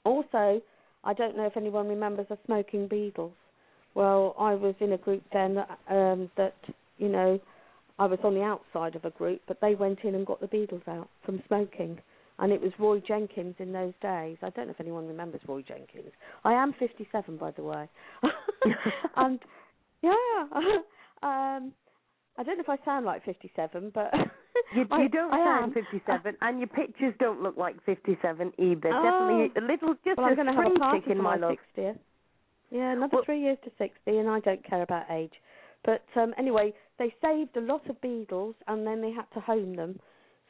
also, I don't know if anyone remembers the smoking beagles. Well, I was in a group then that, um, that you know, I was on the outside of a group, but they went in and got the beagles out from smoking. And it was Roy Jenkins in those days. I don't know if anyone remembers Roy Jenkins. I am 57, by the way. and yeah, um, I don't know if I sound like 57, but You, I, you don't I sound am. 57, and your pictures don't look like 57 either. Oh. Definitely a little, just well, a I'm going to have a party for my my love. 60th. Yeah, another Well- three years to 60, and I don't care about age. But um, anyway, they saved a lot of beagles, and then they had to home them.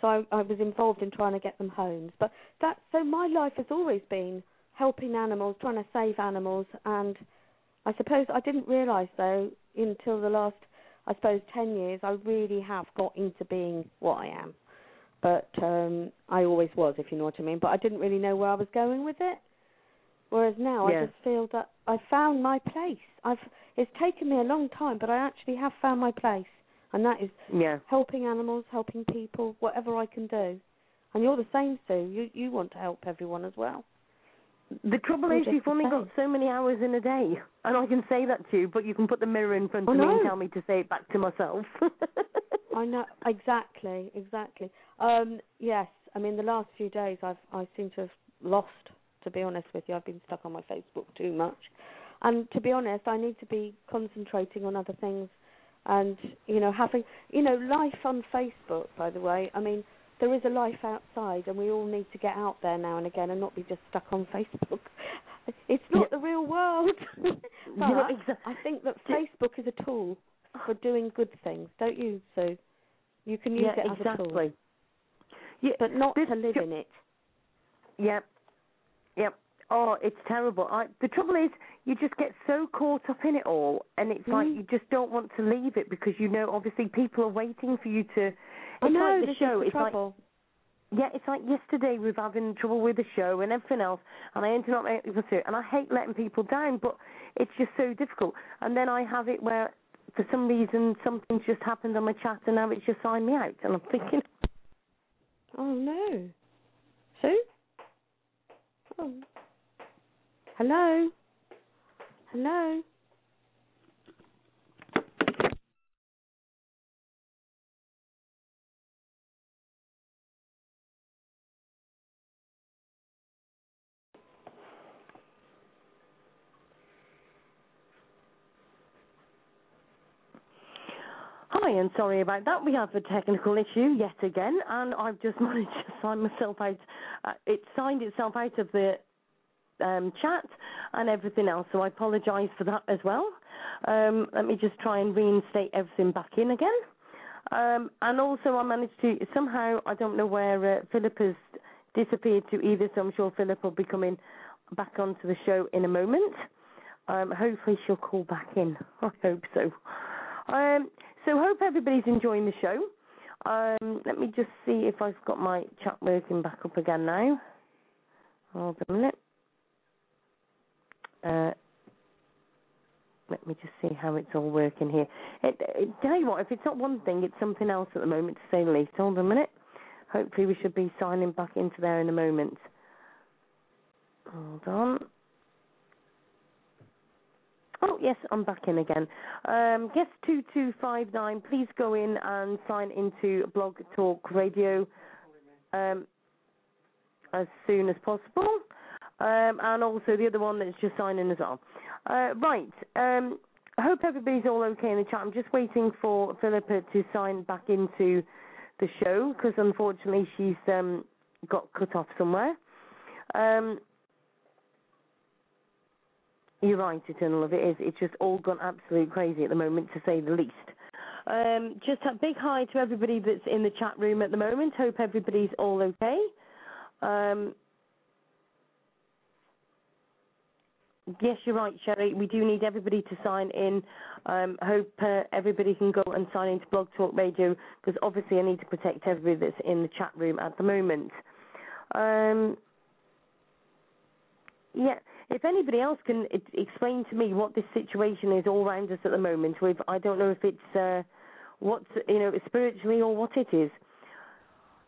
So I, I was involved in trying to get them homes. But that, so my life has always been helping animals, trying to save animals, and I suppose I didn't realise though until the last, I suppose, ten years, I really have got into being what I am. But um I always was, if you know what I mean. But I didn't really know where I was going with it. Whereas now Yeah. I just feel that I found my place. I've it's taken me a long time, but I actually have found my place, and that is Yeah. helping animals, helping people, whatever I can do. And you're the same, Sue. You you want to help everyone as well. The trouble is, you've only got so many hours in a day, and I can say that to you, but you can put the mirror in front I of me and tell me to say it back to myself. I know exactly, exactly. Um, yes, I mean the last few days I've I seem to have lost. To be honest with you, I've been stuck on my Facebook too much, and to be honest, I need to be concentrating on other things, and you know having you know life on Facebook. By the way, I mean there is a life outside, and we all need to get out there now and again and not be just stuck on Facebook. It's not the real world. but I think that Facebook is a tool for doing good things, don't you, Sue? You can use yeah, it as a tool. Yeah, but not this to live in it. Yep. Yep. Oh, it's terrible. I, the trouble is, you just get so caught up in it all, and it's like Mhm. you just don't want to leave it because you know, obviously, people are waiting for you to. It's I know like the show. the it's like yeah, it's like yesterday we were having trouble with the show and everything else, and I ended up able to. And I hate letting people down, but it's just so difficult. And then I have it where, for some reason, something's just happened on my chat, and now it's just signed me out, and I'm thinking, oh no, Sue. Oh. Hello. Hello. Hi, and sorry about that. We have a technical issue yet again, and I've just managed to sign myself out. Uh, it signed itself out of the um, chat and everything else, so I apologise for that as well. Um, let me just try and reinstate everything back in again. Um, and also, I managed to somehow, I don't know where uh, Philip has disappeared to either, so I'm sure Philip will be coming back onto the show in a moment. Um, hopefully, she'll call back in. I hope so. Um, so hope everybody's enjoying the show. Um, let me just see if I've got my chat working back up again now. Hold on a minute. Uh, let me just see how it's all working here. It, it, tell you what, if it's not one thing, it's something else at the moment, to say the least. Hold on a minute. Hopefully we should be signing back into there in a moment. Hold on. Oh, yes, I'm back in again. Um, guest 2259, please go in and sign into Blog Talk Radio um, as soon as possible. Um, and also the other one that's just signing as well. Uh, right, um, I hope everybody's all okay in the chat. I'm just waiting for Philippa to sign back into the show because unfortunately she's um, got cut off somewhere. Um, you're right, Eternal Love. It is. It's just all gone absolutely crazy at the moment, to say the least. Um, just a big hi to everybody that's in the chat room at the moment. Hope everybody's all okay. Um, yes, you're right, Sherry. We do need everybody to sign in. Um, hope uh, everybody can go and sign into Blog Talk Radio because obviously I need to protect everybody that's in the chat room at the moment. Um, yeah, if anybody else can e- explain to me what this situation is all around us at the moment, with I don't know if it's uh, what's you know spiritually or what it is.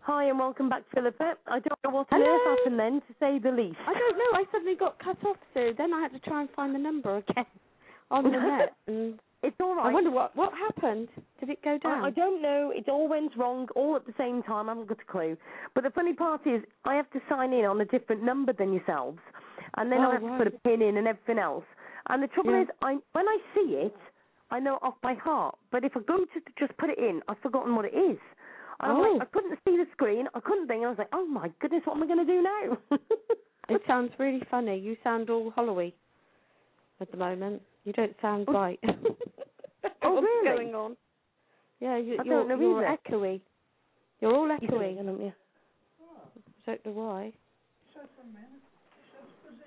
Hi and welcome back, Philippa. I don't know what on Hello. earth happened then, to say the least. I don't know. I suddenly got cut off, so then I had to try and find the number again on the net. And It's all right. I wonder what what happened. Did it go down? I, I don't know. It all went wrong all at the same time. I haven't got a clue. But the funny part is, I have to sign in on a different number than yourselves, and then Oh, I have to put a pin in and everything else. And the trouble Yeah. is, I when I see it, I know it off by heart. But if I go to just put it in, I've forgotten what it is. And I'm Oh. like, I couldn't see the screen. I couldn't think. I was like, oh my goodness, what am I going to do now? It sounds really funny. You sound all hollowy at the moment. You don't sound Oh. right. Oh, What's really? going on? Yeah, you, I you're, don't know you're either. echoey. You're all You echoey. can- yeah. I don't know why.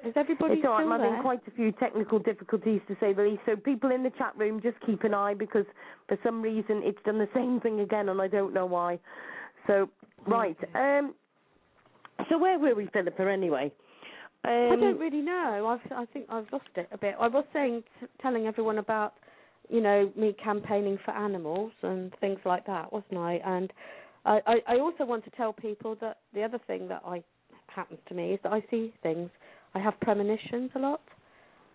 Is everybody It's right. still I'm there? having quite a few technical difficulties to say the least. So people in the chat room, just keep an eye because for some reason it's done the same thing again, and I don't know why. So right. Um. So where were we, Philippa? Anyway. Um, I don't really know. I've, I think I've lost it a bit. I was saying, t- telling everyone about, you know, me campaigning for animals and things like that, wasn't I? And I, I, I also want to tell people that the other thing that I happens to me is that I see things. I have premonitions a lot,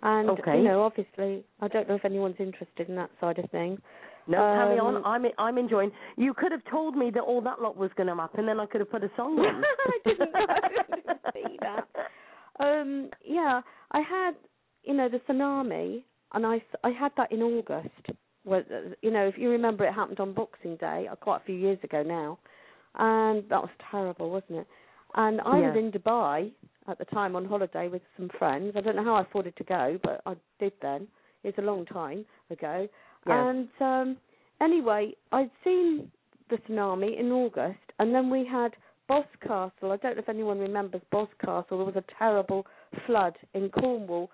and Okay. you know, obviously, I don't know if anyone's interested in that side of things. No, carry Um, on. I'm I'm enjoying. You could have told me that all that lot was going to happen, then I could have put a song in. I didn't. I didn't see that. Um, yeah, I had, you know, the tsunami, and I I had that in August. Where, you know, if you remember, it happened on Boxing Day, uh, quite a few years ago now, and that was terrible, wasn't it? And I was in Dubai at the time on holiday with some friends. I don't know how I afforded to go, but I did then. It's a long time ago. Yeah. And um, anyway, I'd seen the tsunami in August, and then we had Boscastle. I don't know if anyone remembers Boscastle. There was a terrible flood in Cornwall,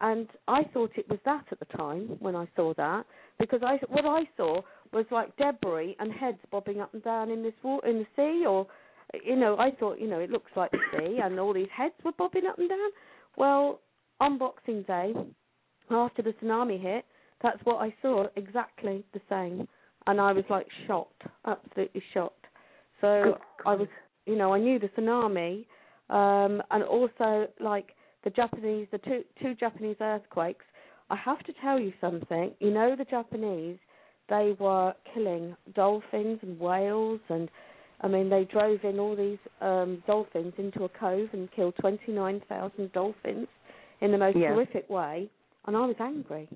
and I thought it was that at the time when I saw that because I what I saw was like debris and heads bobbing up and down in this water in the sea, or you know, I thought you know it looks like the sea, and all these heads were bobbing up and down. Well, on Boxing Day, after the tsunami hit, that's what I saw exactly the same, and I was like shocked, absolutely shocked. So I was, you know, I knew the tsunami, um, and also like the Japanese, the two two Japanese earthquakes. I have to tell you something. You know, the Japanese, they were killing dolphins and whales, and I mean, they drove in all these um, dolphins into a cove and killed twenty nine thousand dolphins in the most Yeah. horrific way. And I was angry,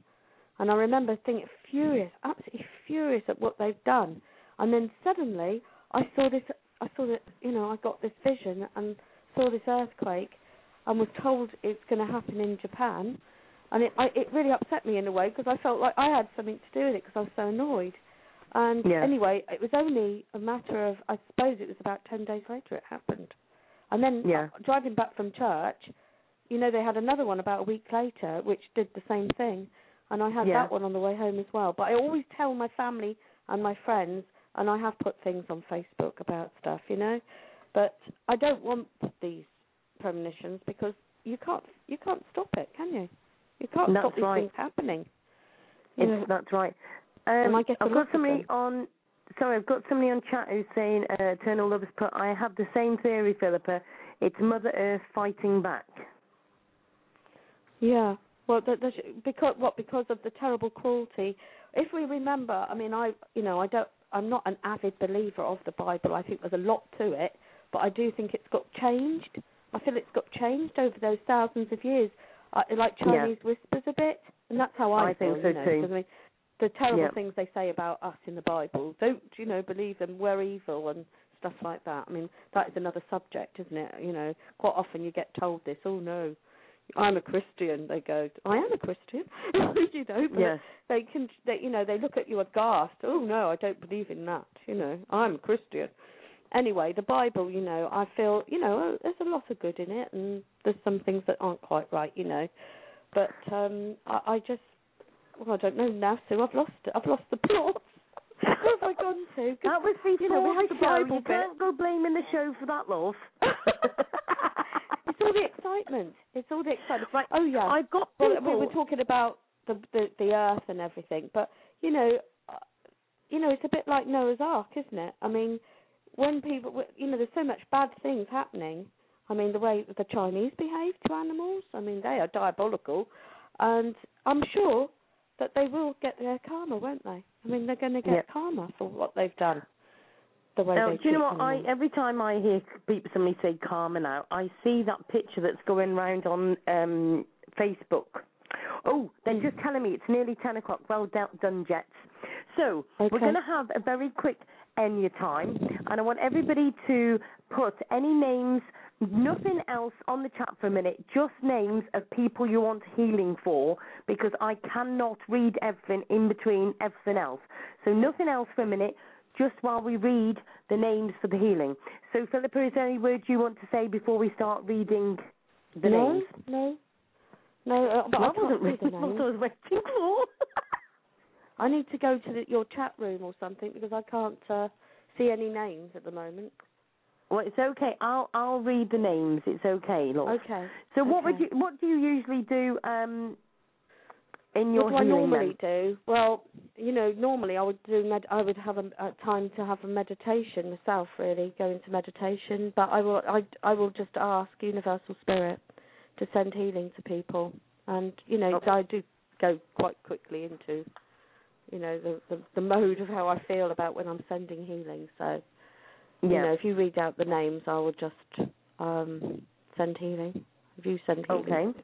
and I remember thinking furious, absolutely furious at what they've done. And then suddenly, I saw this. I saw that you know I got this vision and saw this earthquake, and was told it's going to happen in Japan, and it I, it really upset me in a way because I felt like I had something to do with it because I was so annoyed. And Yeah. anyway, it was only a matter of I suppose it was about ten days later it happened, and then Yeah. uh, driving back from church, you know they had another one about a week later which did the same thing, and I had Yeah. that one on the way home as well. But I always tell my family and my friends, and I have put things on Facebook about stuff, you know. But I don't want these premonitions because you can't you can't stop it, can you? You can't That's stop these right. things happening. It's, that's right. Um, I get a I've got somebody on. Sorry, I've got somebody on chat who's saying uh, Eternal Lovers put. I have the same theory, Philippa. It's Mother Earth fighting back. Yeah. Well, that, that's because what because of the terrible cruelty. If we remember, I mean, I you know I don't I'm not an avid believer of the Bible. I think there's a lot to it, but I do think it's got changed. I feel it's got changed over those thousands of years, uh, like Yeah. Chinese whispers a bit. and that's how I, I think feel. so you know, too. 'cause I mean, the terrible Yeah. things they say about us in the Bible, don't you know? Believe them. We're evil and stuff like that. I mean, that is another subject, isn't it? You know, quite often you get told this. Oh no, I'm a Christian. They go, I am a Christian. you know, but Yes. they can, they, you know, they look at you aghast. Oh no, I don't believe in that. You know, I'm a Christian. Anyway, the Bible, you know, I feel, you know, there's a lot of good in it, and there's some things that aren't quite right, you know. But um I, I just, well, I don't know now, Sue. I've lost it. I've lost the plot. Where have I gone to? That was before you know, we had the the. Bible You bit. can't go blaming the show for that, love. it's all the excitement. It's all the excitement. Right. Oh yeah. I've got Well, people. we were talking about the, the the earth and everything, but you know, uh, you know, it's a bit like Noah's Ark, isn't it? I mean, when people, you know, there's so much bad things happening. I mean, the way the Chinese behave to animals. I mean, they are diabolical, and I'm sure that they will get their karma, won't they? I mean, they're going to get Yeah. karma for what they've done. The way Now, they do you know what? I every time I hear people somebody say karma now, I see that picture that's going round on um Facebook. Oh, they're Mm. just telling me it's nearly ten o'clock. Well done, done Jets. So we're going to have a very quick Enya time, and I want everybody to put any names, nothing else on the chat for a minute, just names of people you want healing for, because I cannot read everything in between everything else. So nothing else for a minute, just while we read the names for the healing. So Philippa, is there any words you want to say before we start reading the no, names? no, no. Uh, but I That can't wasn't really what. I was waiting for. I need to go to the, your chat room or something because I can't uh, see any names at the moment. Well, it's okay. I'll I'll read the names. It's okay, look. Okay. So what would you what do you usually do um in your What do I healing normally then? do? Well, you know, normally I would do med- I would have a, a time to have a meditation myself, really go into meditation. But I will I I will just ask Universal Spirit to send healing to people, and you know Okay. I do go quite quickly into you know the, the the mode of how I feel about when I'm sending healing. So you know, Yeah. if you read out the names, I will just um send healing. If you send healing. Okay.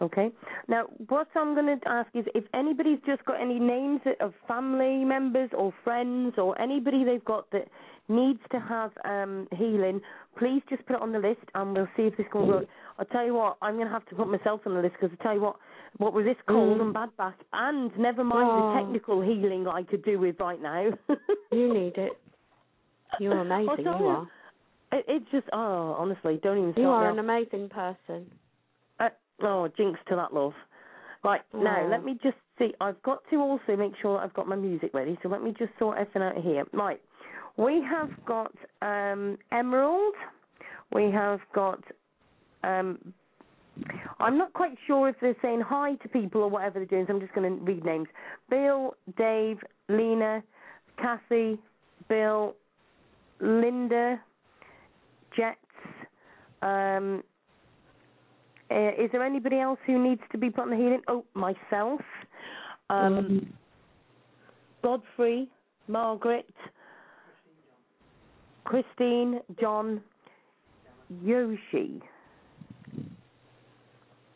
Okay. Now, what I'm going to ask is if anybody's just got any names of family members or friends or anybody they've got that needs to have um, healing, please just put it on the list and we'll see if this can work. I'll tell you what, I'm going to have to put myself on the list because I tell you what, what was this cold Mm. and bad back and never mind Oh. the technical healing I could do with right now. You need it. You're amazing. tell you you. are. It, it's just, oh, honestly, don't even You are an amazing person. Uh, oh, jinx to that love. Right, now Oh. let me just see. I've got to also make sure I've got my music ready, so let me just sort everything out here. Right, we have got um, Emerald. We have got. Um, I'm not quite sure if they're saying hi to people or whatever they're doing, so I'm just going to read names. Bill, Dave, Lena, Kathy, Bill, Linda, Jets, um, uh, is there anybody else who needs to be put on the healing? Oh, myself, um, Godfrey, Margaret, Christine, John, Yoshi.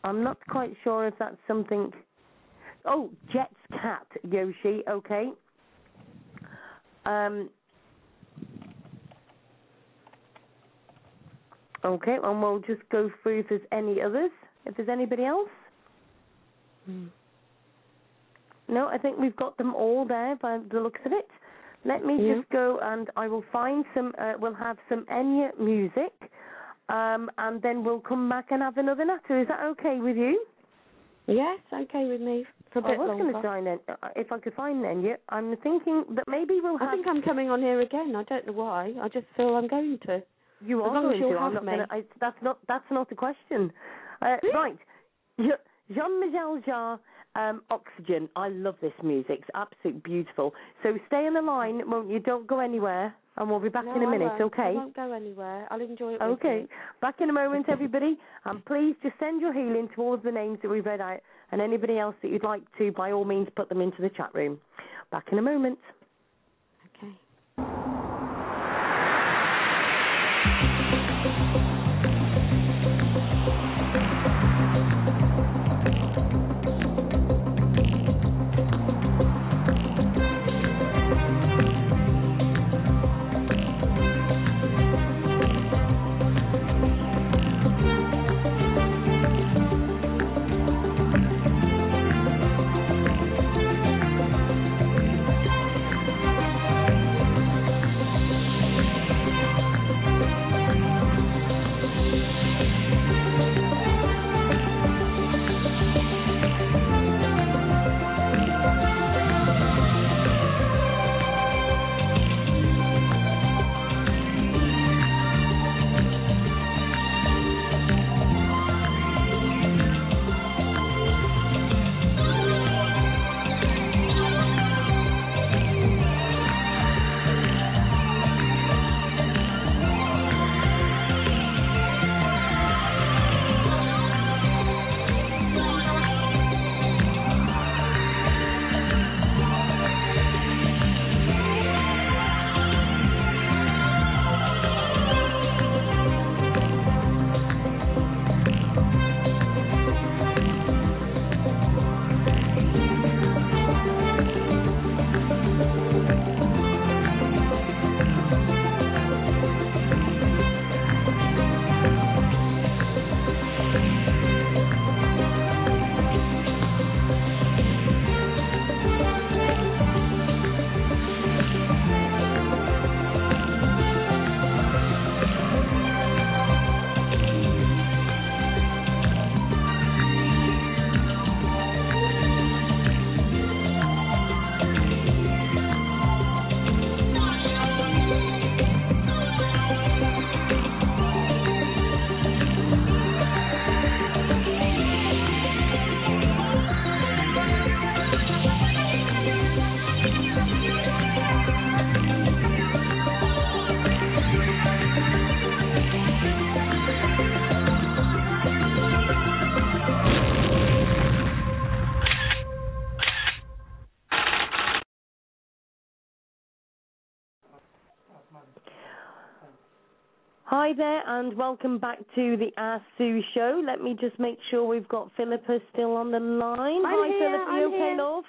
I'm not quite sure if that's something. Oh, Jet's cat, Yoshi. Okay. Um. Okay, and we'll just go through if there's any others. If there's anybody else. Mm. No, I think we've got them all there by the looks of it. Let me Yeah. just go and I will find some. Uh, we'll have some Enya music, um, and then we'll come back and have another natter. Is that okay with you? Yes, okay with me for a I bit was going to then, uh, if I could find Enya. I'm thinking that maybe we'll have. I think I'm coming on here again. I don't know why. I just feel I'm going to. You are going to. Not me. gonna, I, that's not that's not a question. Uh, right, Jean Michel Jarre, um, Oxygen. I love this music. It's absolutely beautiful. So stay on the line, won't you? Don't go anywhere, and we'll be back no, in a minute. won't. Okay. I won't go anywhere. I'll enjoy it. Okay. you. Back in a moment, everybody. And please just send your healing to all of the names that we've read out, and anybody else that you'd like to, by all means, put them into the chat room. Back in a moment. Hi there, and welcome back to the Ask Sue show. Let me just make sure we've got Philippa still on the line. I'm Hi, here, Philippa. I'm You okay, here. love?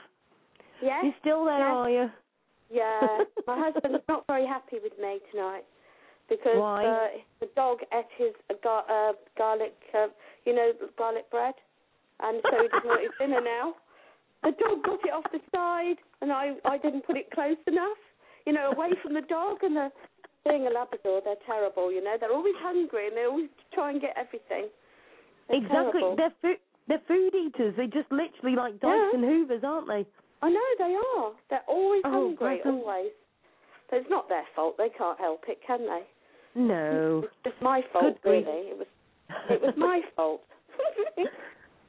Yes. You still there, yes. are you? Yeah. My husband's not very happy with me tonight because? Uh, the dog ate his uh, gar- uh, garlic, uh, you know, garlic bread, and so he doesn't want his dinner now. The dog got it off the side, and I I didn't put it close enough, you know, away from the dog. And the being a Labrador, they're terrible, you know. They're always hungry and they always try and get everything. They're exactly. terrible. They're food. They're food eaters. They just literally like Yeah. Dyson Hoovers, aren't they? I know they are. They're always Oh, hungry, 'em. always. But it's not their fault. They can't help it, can they? No. It's just my fault, really. It was it was my fault.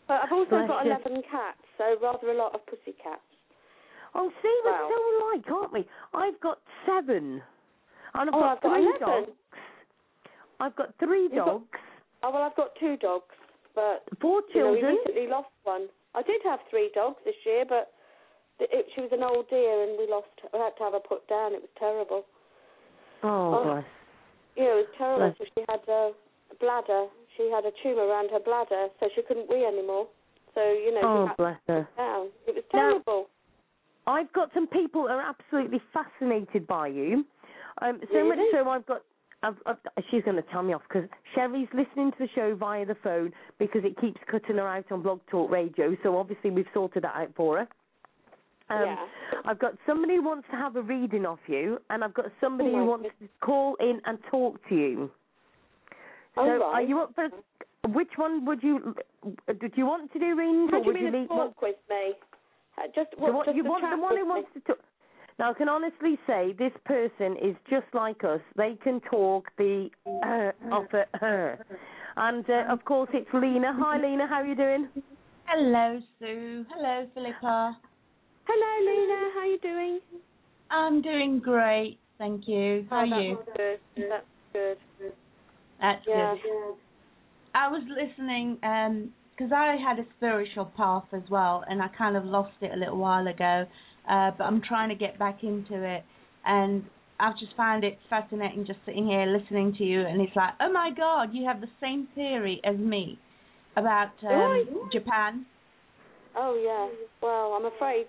but I've also Bless got you. eleven cats, so rather a lot of pussy cats. Oh, see, we're Wow. so alike, aren't we? I've got seven. And I've Oh, got I've three 11. dogs. I've got three You've got- dogs, Oh well, I've got two dogs, but four you know we recently lost one. I did have three dogs this year, but it, she was an old dear, and we lost. her. I had to have her put down. It was terrible. oh, Oh. bless. Yeah, it was terrible. So she had a bladder. She had a tumour around her bladder, so she couldn't wee anymore. So you know, Oh, she had bless her. down. It was terrible. Now-. I've got some people who are absolutely fascinated by you. Um, so much so I've got. I've, I've, she's going to tell me off because Sherry's listening to the show via the phone because it keeps cutting her out on Blog Talk Radio. So obviously we've sorted that out for her. Um, Yeah. I've got somebody who wants to have a reading off you, and I've got somebody Oh, who wants to call in and talk to you. So Oh, are you up for? Which one would you? Do you want to do readings, How or do you would mean you to leave one? talk with me? Uh, just what? one, just you want the one who me? wants to talk. Now, I can honestly say this person is just like us. They can talk the uh, off at her. And uh, of course, it's Lena. Hi, Lena. How are you doing? Hello, Sue. Hello, Philippa. Hello, Lena. How are you doing? I'm doing great, thank you. How are Oh, you? That's good. That's good. That's Yeah. good. I was listening because I had a spiritual path as well, and I kind of lost it a little while ago, uh, but I'm trying to get back into it, and I've just found it fascinating just sitting here listening to you, and it's like, oh my God, you have the same theory as me about um, Right. Japan. Oh yeah. Well, I'm afraid.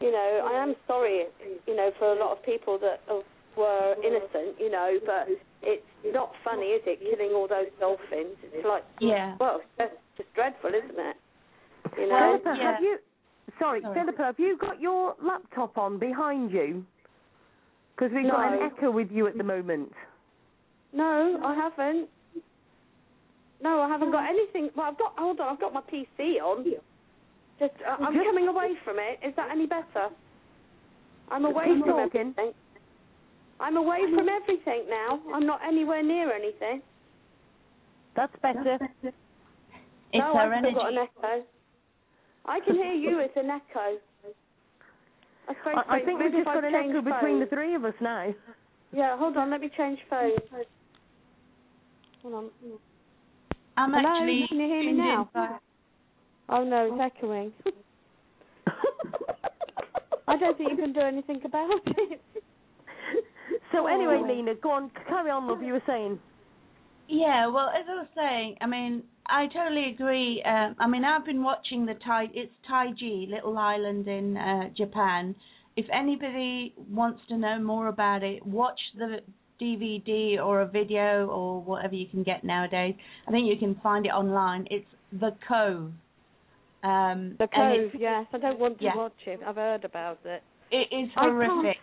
You know, I am sorry. You know, for a lot of people that uh, were innocent. You know, but it's not funny, is it? Killing all those dolphins. It's like, Yeah. well, it's just dreadful, isn't it? You know. Philippa, yeah. have you? Sorry, Sorry. Philippa, have you got your laptop on behind you? Because we've got an echo with you at the moment. No, I haven't. No, I haven't got anything. Well, I've got. Hold on, I've got my PC on. Just, uh, I'm Just- coming away from it. Is that any better? I'm away from talking. everything. I'm away from everything now. I'm not anywhere near anything. That's better. It's no, her I've still got an echo. I can hear you. It's an echo. That's I, I think we've just got an change echo between the three of us now. Yeah, hold on. Let me change phones. Hold on. I'm Hello, actually can you hear me now? Oh no, it's echoing. I don't think you can do anything about it. so oh, anyway, Oh. Lena, go on, carry on, love. You were saying. Yeah, well, as I was saying, I mean, I totally agree. Um, I mean, I've been watching the Tai. It's Taiji, little island in uh, Japan. If anybody wants to know more about it, watch the DVD or a video or whatever you can get nowadays. I think you can find it online. It's The Cove. Um, The Cove, yes. I don't want to Yeah. watch it. I've heard about it. It is I horrific.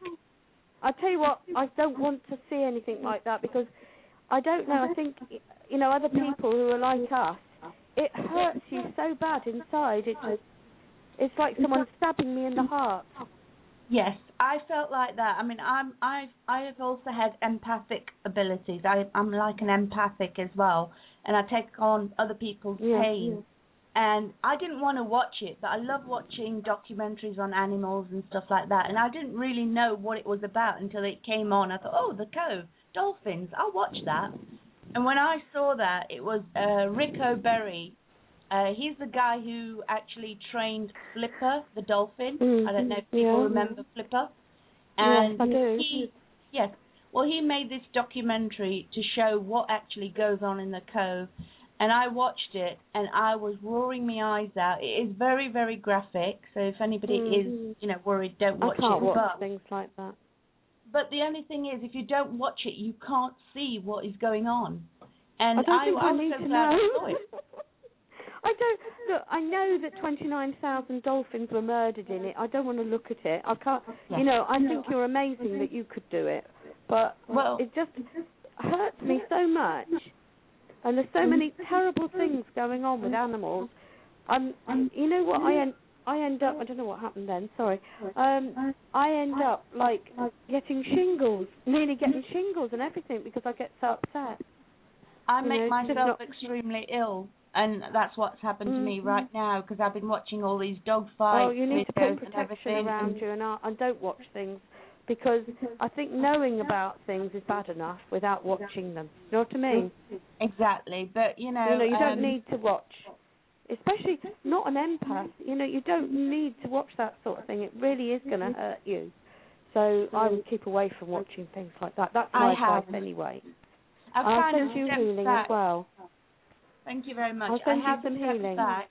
I tell you what, I don't want to see anything like that because I don't know. I think you know other people who are like us. It hurts you so bad inside. It just it's like someone stabbing me in the heart. Yes, I felt like that. I mean, I'm I've I've also had empathic abilities. I I'm like an empathic as well, and I take on other people's Yeah, pain. And I didn't want to watch it, but I love watching documentaries on animals and stuff like that. And I didn't really know what it was about until it came on. I thought, oh, the cove, dolphins, I'll watch that. And when I saw that, it was uh, Ric O'Barry. Uh, he's the guy who actually trained Flipper, the dolphin. Mm, I don't know if people yeah. remember Flipper. Yes, And I do. he, yes, Well, he made this documentary to show what actually goes on in the cove, and I watched it, and I was roaring my eyes out. It is very, very graphic, so if anybody is, Mhm. you know, worried, don't watch I can't it. watch but things like that. But the only thing is, if you don't watch it, you can't see what is going on. And I don't think I, need so to glad I know. saw it. I don't look. I know that twenty nine thousand dolphins were murdered in it. I don't want to look at it. I can't. You know, I think you're amazing that you could do it, but Well- it just hurts me so much. And there's so many terrible things going on with animals. I'm. You know what? I. I end up. I don't know what happened then. Sorry. Um. I end up like getting shingles, nearly getting shingles and everything because I get so upset. I You make know, myself not- extremely ill, and that's what's happened to me Mhm. right now because I've been watching all these dog fights Oh, you need to put and protection around and- you, and I, and don't watch things because I think knowing about things is bad enough without watching them. You know what I mean? Exactly, but you know, you know, you don't um, need to watch, especially mm-hmm. not an empath. Mm-hmm. You know, you don't need to watch that sort of thing. It really is going to mm-hmm. hurt you. So I would keep away from watching things like that. That's my advice anyway. I've I'll send you healing back. as well. Thank you very much. I'll send I have some healing. back.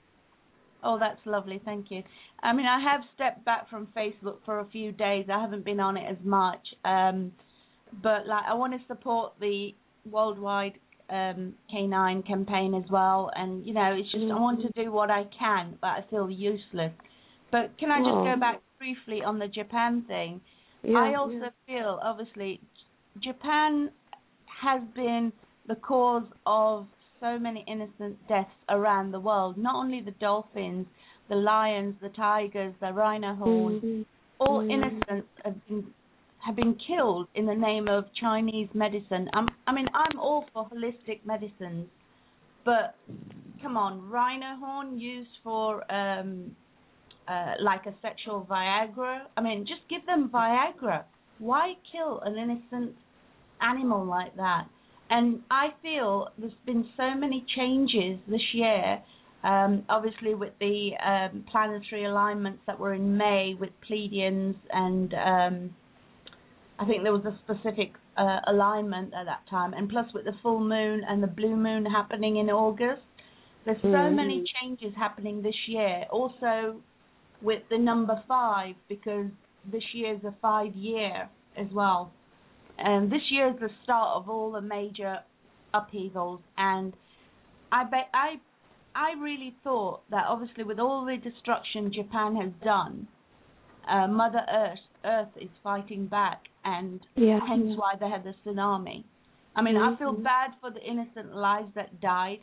Oh, that's lovely. Thank you. I mean, I have stepped back from Facebook for a few days. I haven't been on it as much, um, but like I want to support the worldwide um, canine campaign as well. And you know, it's just I want to do what I can, but I feel useless. But can I just go back briefly on the Japan thing? Yeah. I also feel, obviously, Japan has been the cause of so many innocent deaths around the world. Not only the dolphins, the lions, the tigers, the rhino horn, Mhm. all Mm. innocents have been have been killed in the name of Chinese medicine. I'm, I mean, I'm all for holistic medicines, but come on, rhino horn used for um, uh, like a sexual Viagra. I mean, just give them Viagra. Why kill an innocent animal like that? And I feel there's been so many changes this year. Um, obviously, with the um, planetary alignments that were in May with Pleiadians, and um, I think there was a specific uh, alignment at that time, and plus with the full moon and the blue moon happening in August. There's so Mhm. many changes happening this year. Also, with the number five because this year is a five year as well. And this year is the start of all the major upheavals and I bet I I really thought that obviously with all the destruction Japan has done, uh, Mother Earth Earth is fighting back and Yeah. hence why they had the tsunami. I mean, I feel bad for the innocent lives that died.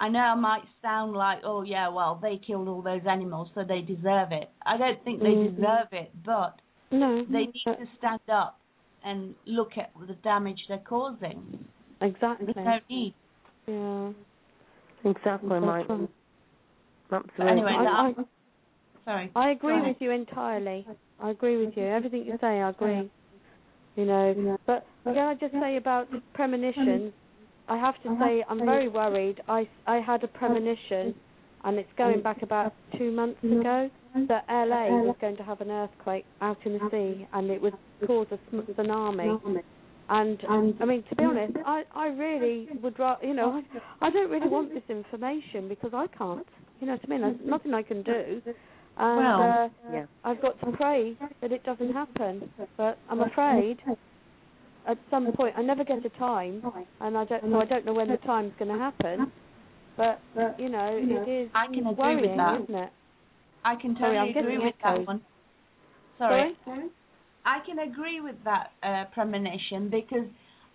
I know I might sound like, oh yeah, well they killed all those animals, so they deserve it. I don't think they Mhm. deserve it, but No. they need but- to stand up and look at the damage they're causing. Exactly. There's no need. Yeah. Exactly, That's Mike. right. Absolutely. Anyway, I, I, that- Sorry. I agree with you entirely. I agree with you. Everything you say, I agree. You know, but can I just say about premonitions? I have to say I'm very worried. I I had a premonition, and it's going back about two months ago that LA was going to have an earthquake out in the sea, and it would cause a tsunami. And I mean, to be honest, I I really would rather, you know, I, I don't really want this information because I can't. You know what I mean? There's nothing I can do. And Well, uh, yeah. I've got to pray that it doesn't happen. But I'm afraid at some point I never get a time, and I don't so I don't know when the time's going to happen. But you know, it is I can agree with worrying, that. isn't it? I can totally I'm agree with echoes. that one. Sorry. I can agree with that uh, premonition because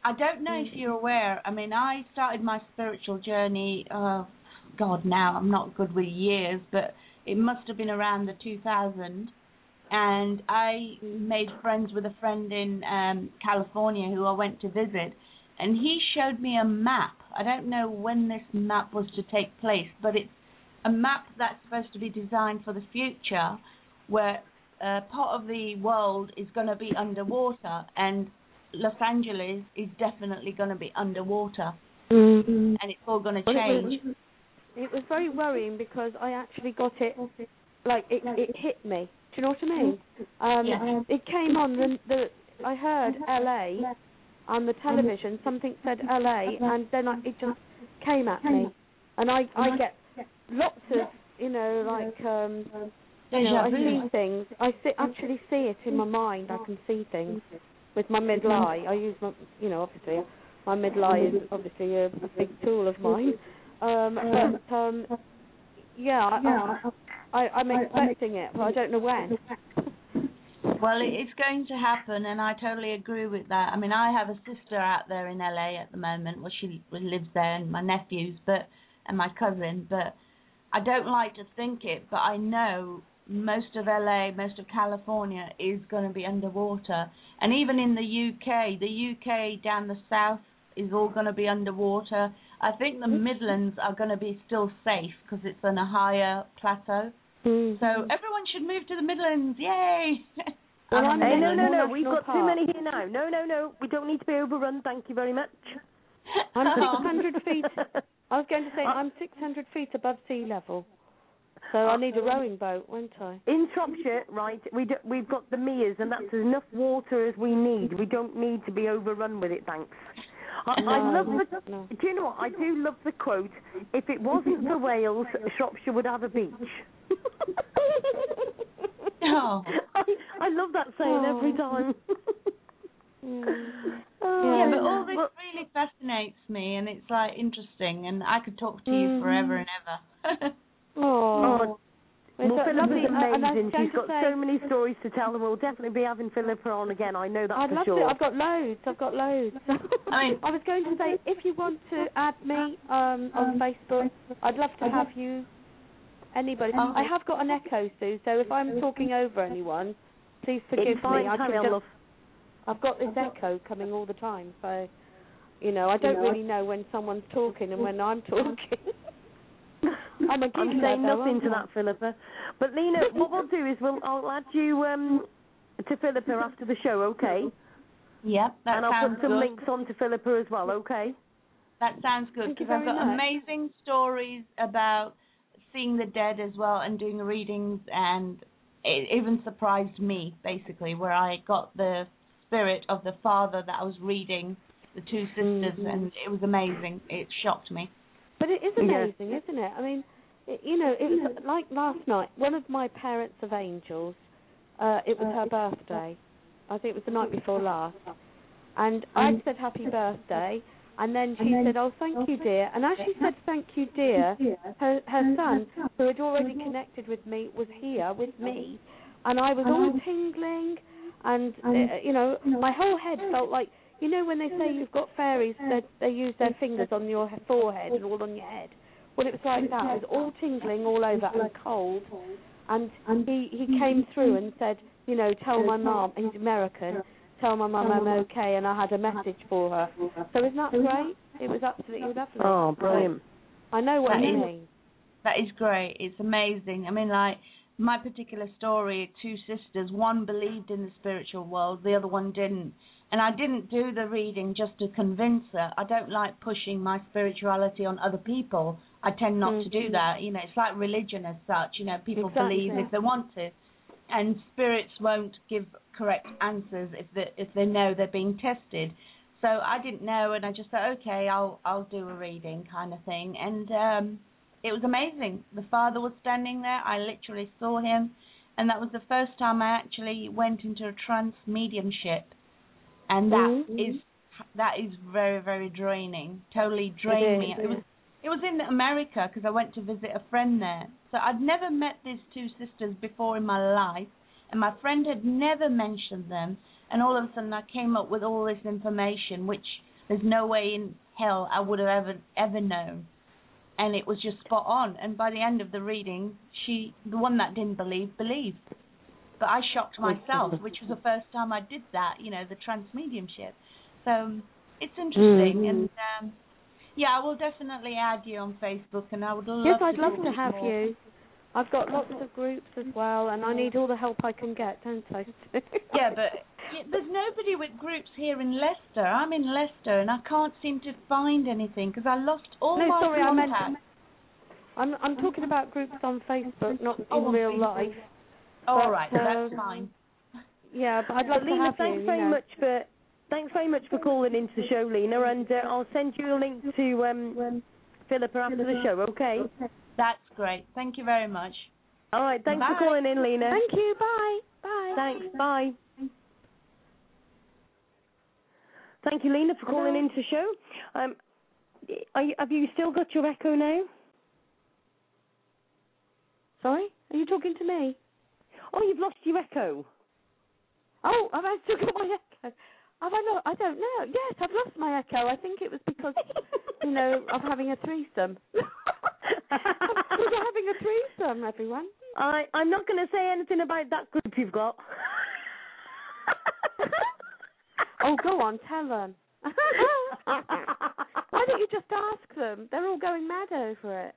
I don't know if you're aware. I mean, I started my spiritual journey. Uh, God, now I'm not good with years, but it must have been around the 2000. And I made friends with a friend in um, California who I went to visit, and he showed me a map. I don't know when this map was to take place, but it's a map that's supposed to be designed for the future, where uh, part of the world is going to be underwater, and Los Angeles is definitely going to be underwater, Mm. and it's all going to change. It was very worrying because I actually got it, like it, it hit me. Do you know what I mean? Um, Yeah. It came on the, the I heard LA on the television. Something said LA, and then I, it just came at me, and I I get lots of you know like um you know I see things. I see, actually see it in my mind. I can see things with my midlie. I use my you know obviously my midlie is obviously a, a big tool of mine. Um, but um yeah, I, I, I'm expecting it, but I don't know when. Well, it's going to happen, and I totally agree with that. I mean, I have a sister out there in LA at the moment. Well, she lives there, and my nephews, but and my cousin. But I don't like to think it, but I know most of LA, most of California is going to be underwater, and even in the UK, the UK down the south is all going to be underwater. I think the hmm. Midlands are going to be still safe because it's on a higher plateau. Mm. So everyone should move to the Midlands. Yay! Well, I'm I'm a Hey, no, no, no. We've got too many here now. No, no, no. We don't need to be overrun. Thank you very much. I'm Oh. 600 feet. I was going to say uh, I'm 600 feet above sea level, so uh, I need a rowing boat, won't I? In Shropshire, right, we do, we've got the Meres, and that's enough water as we need. We don't need to be overrun with it, thanks. I, I No, love the. no. Do you know what? I do love the quote. If it wasn't for Wales, Shropshire would have a beach. Oh. I, I love that saying every Oh. time. Mm. Oh, Yeah, but all this well, really fascinates me, and it's like interesting, and I could talk to you Mhm. forever and ever. Oh, It's well, a Philippa's lovely- uh, and I was amazing. going She's to got say- so many stories to tell, and we'll definitely be having Philippa on again. I know that I'd for love sure. to. I've got loads. I've got loads. I mean- I was going to say, if you want to add me um, on Facebook, I'd love to have you. Anybody? I have got an echo, Sue. So if I'm talking over anyone, please forgive it's fine, me. I carry can just. I've got this echo coming all the time, so you know I don't really know when someone's talking and when I'm talking. I'm I'm saying nothing to that, Philippa. But Lena, what we'll do is we'll I'll add you um to Philippa after the show, okay? yep, that and I'll sounds put some good. links on to Philippa as well, okay? That sounds good because I've got much. amazing stories about seeing the dead as well and doing readings, and it even surprised me basically where I got the spirit of the father that I was reading, the two sisters, Mhm. and it was amazing. It shocked me. But it is amazing, isn't it? I mean, you know, it was like last night. One of my parents of angels, uh, it was her birthday. I think it was the night before last, and I said happy birthday, and then she said, "Oh, thank you, dear." And as she said, "Thank you, dear," her her son, who had already connected with me, was here with me, and I was all tingling, and uh, you know, my whole head felt like. You know when they say you've got fairies, they they use their fingers on your forehead and all on your head. Well, it was like that. It was all tingling all over and cold. And he he came through and said, you know, tell my mum. He's American. Tell my mum I'm okay, and I had a message for her. So isn't that great? It was absolutely lovely. Oh, brilliant. I know what That you is- mean. That is great. It's amazing. I mean, like my particular story, two sisters. One believed in the spiritual world, the other one didn't. And I didn't do the reading just to convince her. I don't like pushing my spirituality on other people. I tend not to do Mhm. that. You know, it's like religion as such. You know, people Exactly. believe if they want to, and spirits won't give correct answers if they if they know they're being tested. So I didn't know, and I just thought, okay, I'll I'll do a reading kind of thing, and um, it was amazing. The father was standing there. I literally saw him, and that was the first time I actually went into a trance mediumship, and that Mhm. is that is very very draining. Totally drained me. is, It was it was in America because I went to visit a friend there. So I'd never met these two sisters before in my life, and my friend had never mentioned them. And all of a sudden, I came up with all this information, which there's no way in hell I would have ever ever known. And it was just spot on. And by the end of the reading, she, the one that didn't believe, believed. But I shocked myself, which was the first time I did that. You know, the trance mediumship. So it's interesting, Mhm. and um, yeah, I will definitely add you on Facebook, and I would love. Yes, to I'd love to have more. you. I've got lots of groups as well, and I need all the help I can get, don't I? Yeah, but there's nobody with groups here in Leicester. I'm in Leicester, and I can't seem to find anything because I lost all no, my sorry, I meant, I'm I'm talking about groups on Facebook, not in Oh, real life. Oh, all but, right, uh, that's fine. Yeah, but I'd love But to Lena, have thanks you. very much for thanks very much for calling into the show, Lena, and uh, I'll send you a link to um, Philippa after the show. Okay. That's great. Thank you very much. All right. Thanks Bye. for calling in, Lena. Thank you. Bye. Bye. Thanks. Bye. Thank you, Lena, for calling Hello. into the show. Um, are you, have you still got your echo now? Sorry, are you talking to me? Oh, you've lost your echo. Oh, I've I still got my echo? Have I not? I don't know. Yes, I've lost my echo. I think it was because, you know, of having a threesome. We're having a threesome, everyone. I I'm not going to say anything about that group you've got. Oh, go on, tell them. Why don't you just ask them? They're all going mad over it.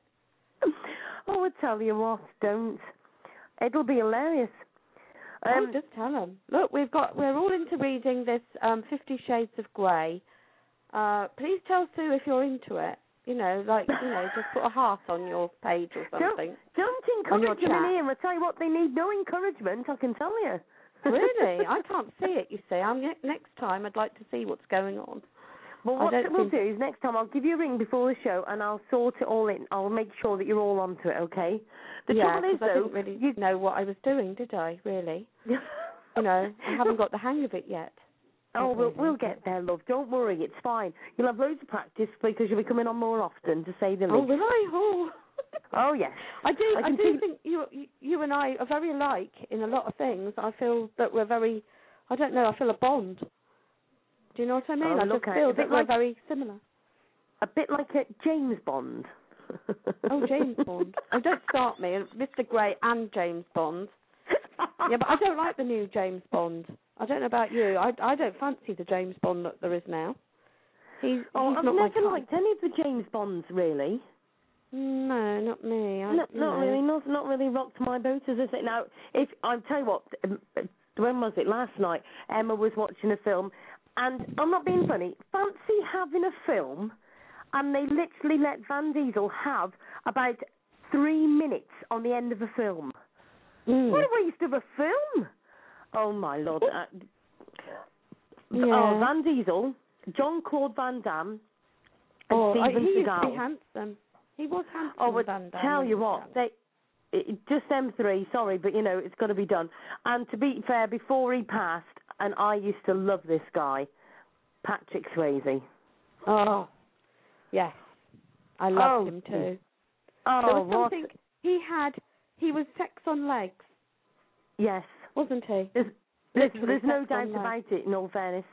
oh, I tell you what, don't. It'll be hilarious. Oh, Um, just tell them. Look, we've got. We're all into reading this um, Fifty Shades of Grey. Uh, please tell Sue if you're into it. You know, like you know, just put a heart on your page or don't something. don't On your encourage them. I tell you what, they need no encouragement. I can tell you. really? I can't see it. You see, I'm next time. I'd like to see what's going on. Well, what don't we'll do is next time I'll give you a ring before the show and I'll sort it all in. I'll make sure that you're all onto it, okay? The yeah, trouble is 'cause I though, didn't really you know what I was doing, did I? Really? You know, I haven't got the hang of it yet. Oh, we'll we'll get there, love. Don't worry, it's fine. You'll have loads of practice because you'll be coming on more often, to say the least. Oh, least. will I? Oh. Oh yes. I do. I I, do see- think you, you and I are very alike in a lot of things. I feel that we're very. I don't know. I feel a bond. Do you know what I mean? Oh, I look just feel a bit that we're like- very similar. A bit like a James Bond. Oh, James Bond. Oh, don't start me. Mr. Grey and James Bond. Yeah, but I don't like the new James Bond. I don't know about you. I I don't fancy the James Bond that there is now. He's Oh, he's I've not never liked any of the James Bonds really. No, not me. I, No, not know. really, not not really rocked my boat as I say. Now, if I'll tell you what, um, when was it? Last night, Emma was watching a film, and I'm not being funny. Fancy having a film, and they literally let Van Diesel have about three minutes on the end of a film. Mm. What a waste of a film! Oh my lord! Uh, Yeah. Oh, Van Diesel, John Claude Van Damme, and Oh, Steven he used to be handsome. He was handsome. Oh, but Van Damme, tell you what, they it, just them three. Sorry, but you know it's got to be done. And to be fair, before he passed, and I used to love this guy, Patrick Swayze. Oh, yes. I loved Oh, him too. Oh, there was what? something he had. He was sex on legs, Yes, wasn't he? there's there's, there's no doubt legs. about it. In all fairness.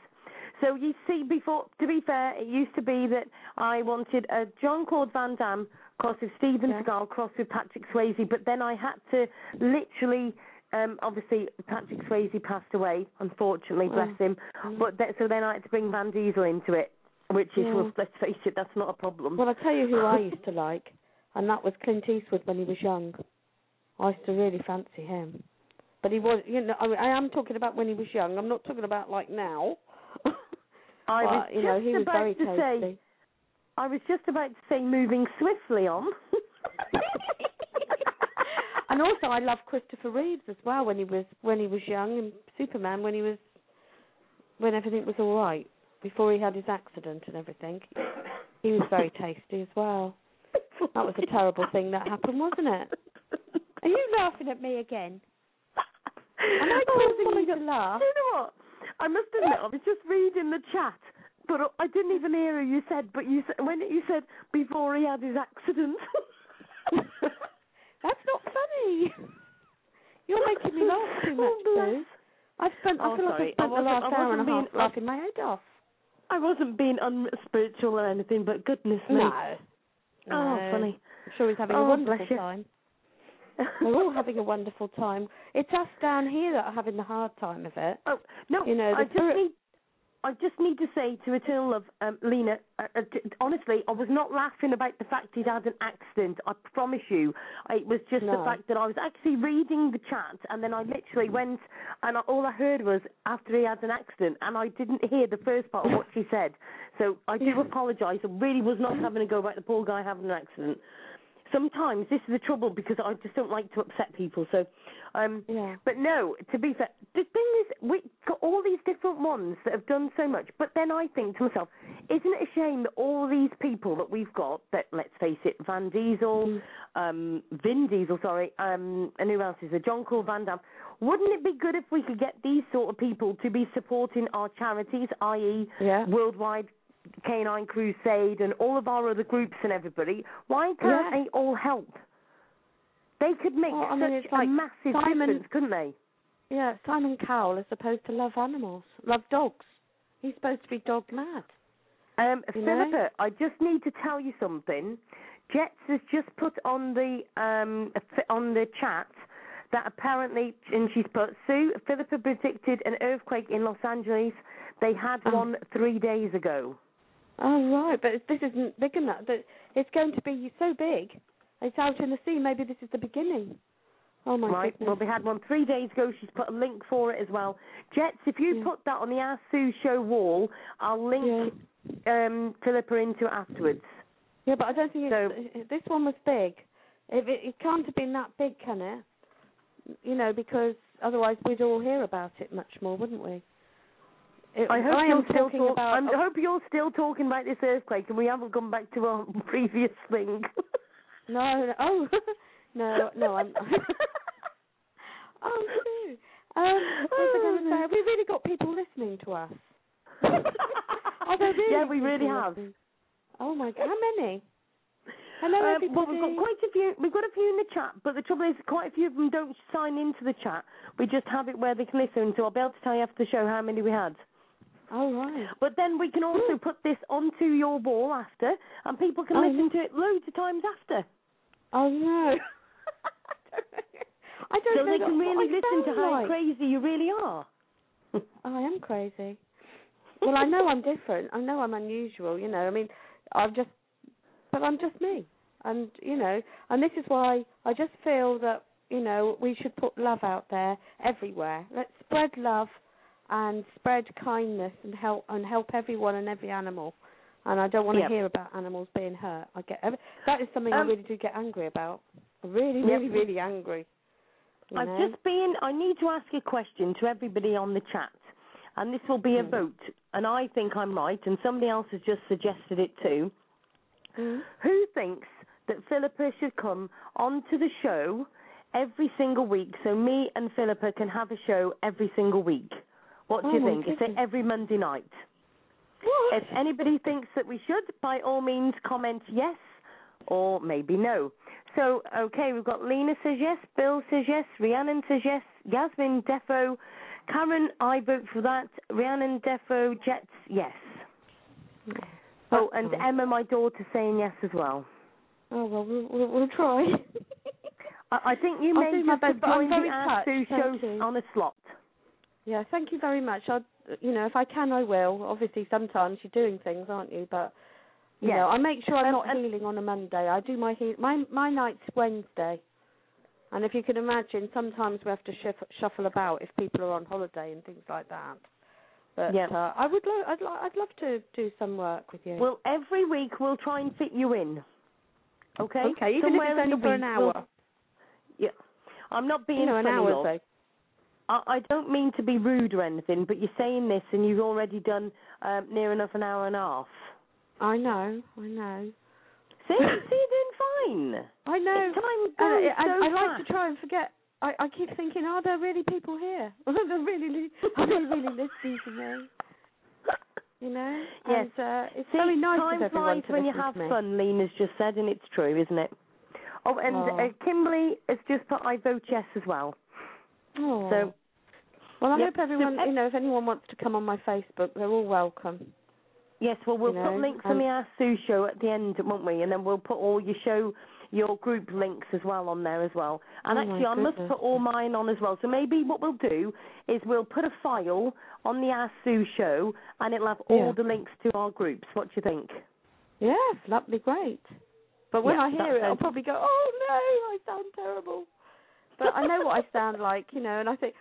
So you see, before to be fair, it used to be that I wanted a John Claude Van Damme cross with Steven Yeah. Seagal cross with Patrick Swayze, but then I had to literally. Um, obviously, Patrick Swayze passed away, unfortunately, bless Mm. him. Mm. But th- so then I had to bring Van Diesel into it, which is, Yeah. well, let's face it, that's not a problem. Well, I'll tell you who I used to like, and that was Clint Eastwood when he was young. I used to really fancy him. But he was, you know, I, mean, I am talking about when he was young. I'm not talking about like now. I But, was you know, just he was about very to say. I was just about to say, moving swiftly on. and also, I love Christopher Reeves as well when he was when he was young, and Superman when he was when everything was all right before he had his accident and everything. He was very tasty as well. That was a terrible thing that happened, wasn't it? Are you laughing at me again? Am I oh causing oh you God. to laugh? Do you know what? I must admit, I was just reading the chat, but I didn't even hear who you said. But you said when you said before he had his accident. That's not funny. You're making me laugh too oh, much, Oh. I've spent. I Oh, feel like sorry. I've spent I the last hour and a half being- laughing my head off. I wasn't being unspiritual or anything, but goodness me. No. Oh, funny. I'm sure he's having a Oh, wonderful bless you. time. We're all having a wonderful time. It's us down here that are having the hard time of it. Oh no! You know, I just need, I just need to say to Eternal Love, um, Lena. Uh, uh, honestly, I was not laughing about the fact he'd had an accident. I promise you, it was just the fact that I was actually reading the chat, and then I literally went, and I, all I heard was after he had an accident, and I didn't hear the first part of what she said. So I do apologise. I really was not having a go about the poor guy having an accident. Sometimes this is the trouble because I just don't like to upset people. So, um, Yeah. but no, to be fair, the thing is, we got all these different ones that have done so much. But then I think to myself, isn't it a shame that all these people that we've got, that let's face it, Van Diesel, Mm. um, Vin Diesel, sorry, um, and who else is there? John Claude Van Damme. Wouldn't it be good if we could get these sort of people to be supporting our charities, i.e., Yeah. Worldwide Canine Crusade and all of our other groups and everybody? Why can't Yeah. they all help? They could make Well, I such mean, it's a like massive Simon- difference, couldn't they? Yeah, Simon Cowell is supposed to love animals, love dogs. He's supposed to be dog mad. Um, You know? Philippa, I just need to tell you something. Jets has just put on the um on the chat that apparently, and she's put Sue Philippa predicted an earthquake in Los Angeles. They had Oh. one three days ago. Oh right, but this isn't big enough. That it's going to be so big. It's out in the sea. Maybe this is the beginning. Oh my right. goodness. Well, they had one three days ago. She's put a link for it as well. Jets, if you Yeah. put that on the Ask Sue show wall, I'll link um Philippa into it afterwards. Yeah, but I don't think it's, this one was big. If it, it can't have been that big, can it? You know, because otherwise we'd all hear about it much more, wouldn't we? It, I hope am you're still talking talk- about. I'm- I hope you're still talking about this earthquake, and we haven't gone back to our previous thing. No, no, oh, no, no, I'm. oh, no. Um, what was I say? Have we really got people listening to us? Are there really yeah, we really have. listening? Oh my god, how many? Hello, Um, everybody. well, we've got quite a few. We've got a few in the chat, but the trouble is, quite a few of them don't sign into the chat. We just have it where they can listen. So I'll be able to tell you after the show how many we had. Oh right. But then we can also hmm. put this onto your wall after, and people can Oh, listen to it loads of times after. Oh no. I don't so know they can really listen to how like. crazy you really are. I am crazy. Well, I know I'm different. I know I'm unusual. You know, I mean, I'm just, but I'm just me. And you know, and this is why I just feel that you know we should put love out there everywhere. Let's spread love and spread kindness and help and help everyone and every animal. And I don't want to Yep. hear about animals being hurt. I get that is something I Um, really do get angry about. I'm really, Yep. really, really angry. You I've know? just been. I need to ask a question to everybody on the chat, and this will be a Hmm. vote. And I think I'm right, and somebody else has just suggested it too. Mm. Who thinks that Philippa should come onto the show every single week so me and Philippa can have a show every single week? What do Oh you think? Is it every Monday night? What? If anybody thinks that we should, by all means comment yes or maybe no. So, okay, we've got Lena says yes, Bill says yes, Rhiannon says yes, Yasmin Defo, Karen, I vote for that, Rhiannon Defo, Jets, yes. Oh, and Emma, my daughter, saying yes as well. Oh well, we'll, we'll, we'll try. I, I think you may have I'm joined the very Ask Sue touched, thank show on a slot. Yeah, thank you very much. I, you know, if I can, I will. Obviously, sometimes you're doing things, aren't you? But you know, I make sure I'm Um, not healing on a Monday. I do my heal. My my night's Wednesday, and if you can imagine, sometimes we have to shiff- shuffle about if people are on holiday and things like that. But Yeah. uh, I would, lo- I'd, lo- I'd love to do some work with you. Well, every week we'll try and fit you in. Okay? okay, even Somewhere if it's only for an hour. we'll- Yeah. I'm not being you know, an hour, though. I, I don't mean to be rude or anything, but you're saying this and you've already done um, near enough an hour and a half. I know, I know. See, see, you're doing fine. I know. Time Uh, goes I, so I like fast. to try and forget. I, I keep thinking, are there really people here? Are they really, are they really listening to me? You know? Yes. And uh, it's See, very nice time flies to when you have fun, Lena's just said, and it's true, isn't it? Oh, and Oh. uh, Kimberly has just put I vote yes as well. Oh. So, well, I Yep. hope everyone, you know, if anyone wants to come on my Facebook, they're all welcome. yes, well, we'll You put know, links on um, the Ask Sue show at the end, won't we? And then we'll put all your show, your group links as well on there as well. And Oh, actually, I must put all mine on as well. So maybe what we'll do is we'll put a file on the Ask Sue show, and it'll have all Yeah. the links to our groups. What do you think? Yes, that'd be great. But when Yeah, I hear it, I'll probably go, "Oh no, I sound terrible." But I know what I sound like, you know, and I think,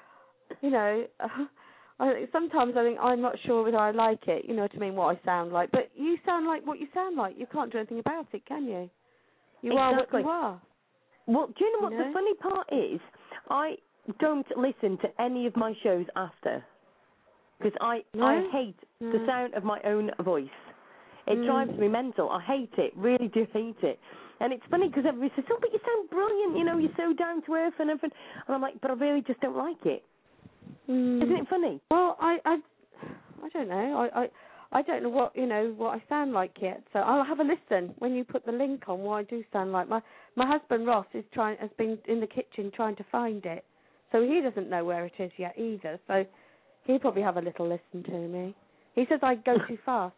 you know, I sometimes I think I'm not sure whether I like it. You know what I mean? What I sound like, but you sound like what you sound like. You can't do anything about it, can you? You are what you are. Well, do you know what You the funny part is? I don't listen to any of my shows after because I No? I hate the sound of my own voice. It Mm. drives me mental. I hate it. Really do hate it. And it's funny because everybody says, "Oh, but you sound brilliant. You know, you're so down to earth and everything." And I'm like, "But I really just don't like it." Mm. Isn't it funny? Well, I, I, I don't know. I, I, I don't know what you know what I sound like yet. So I'll have a listen when you put the link on. What I do sound like. My my husband Ross is trying has been in the kitchen trying to find it, so he doesn't know where it is yet either. So he'll probably have a little listen to me. He says I go too fast.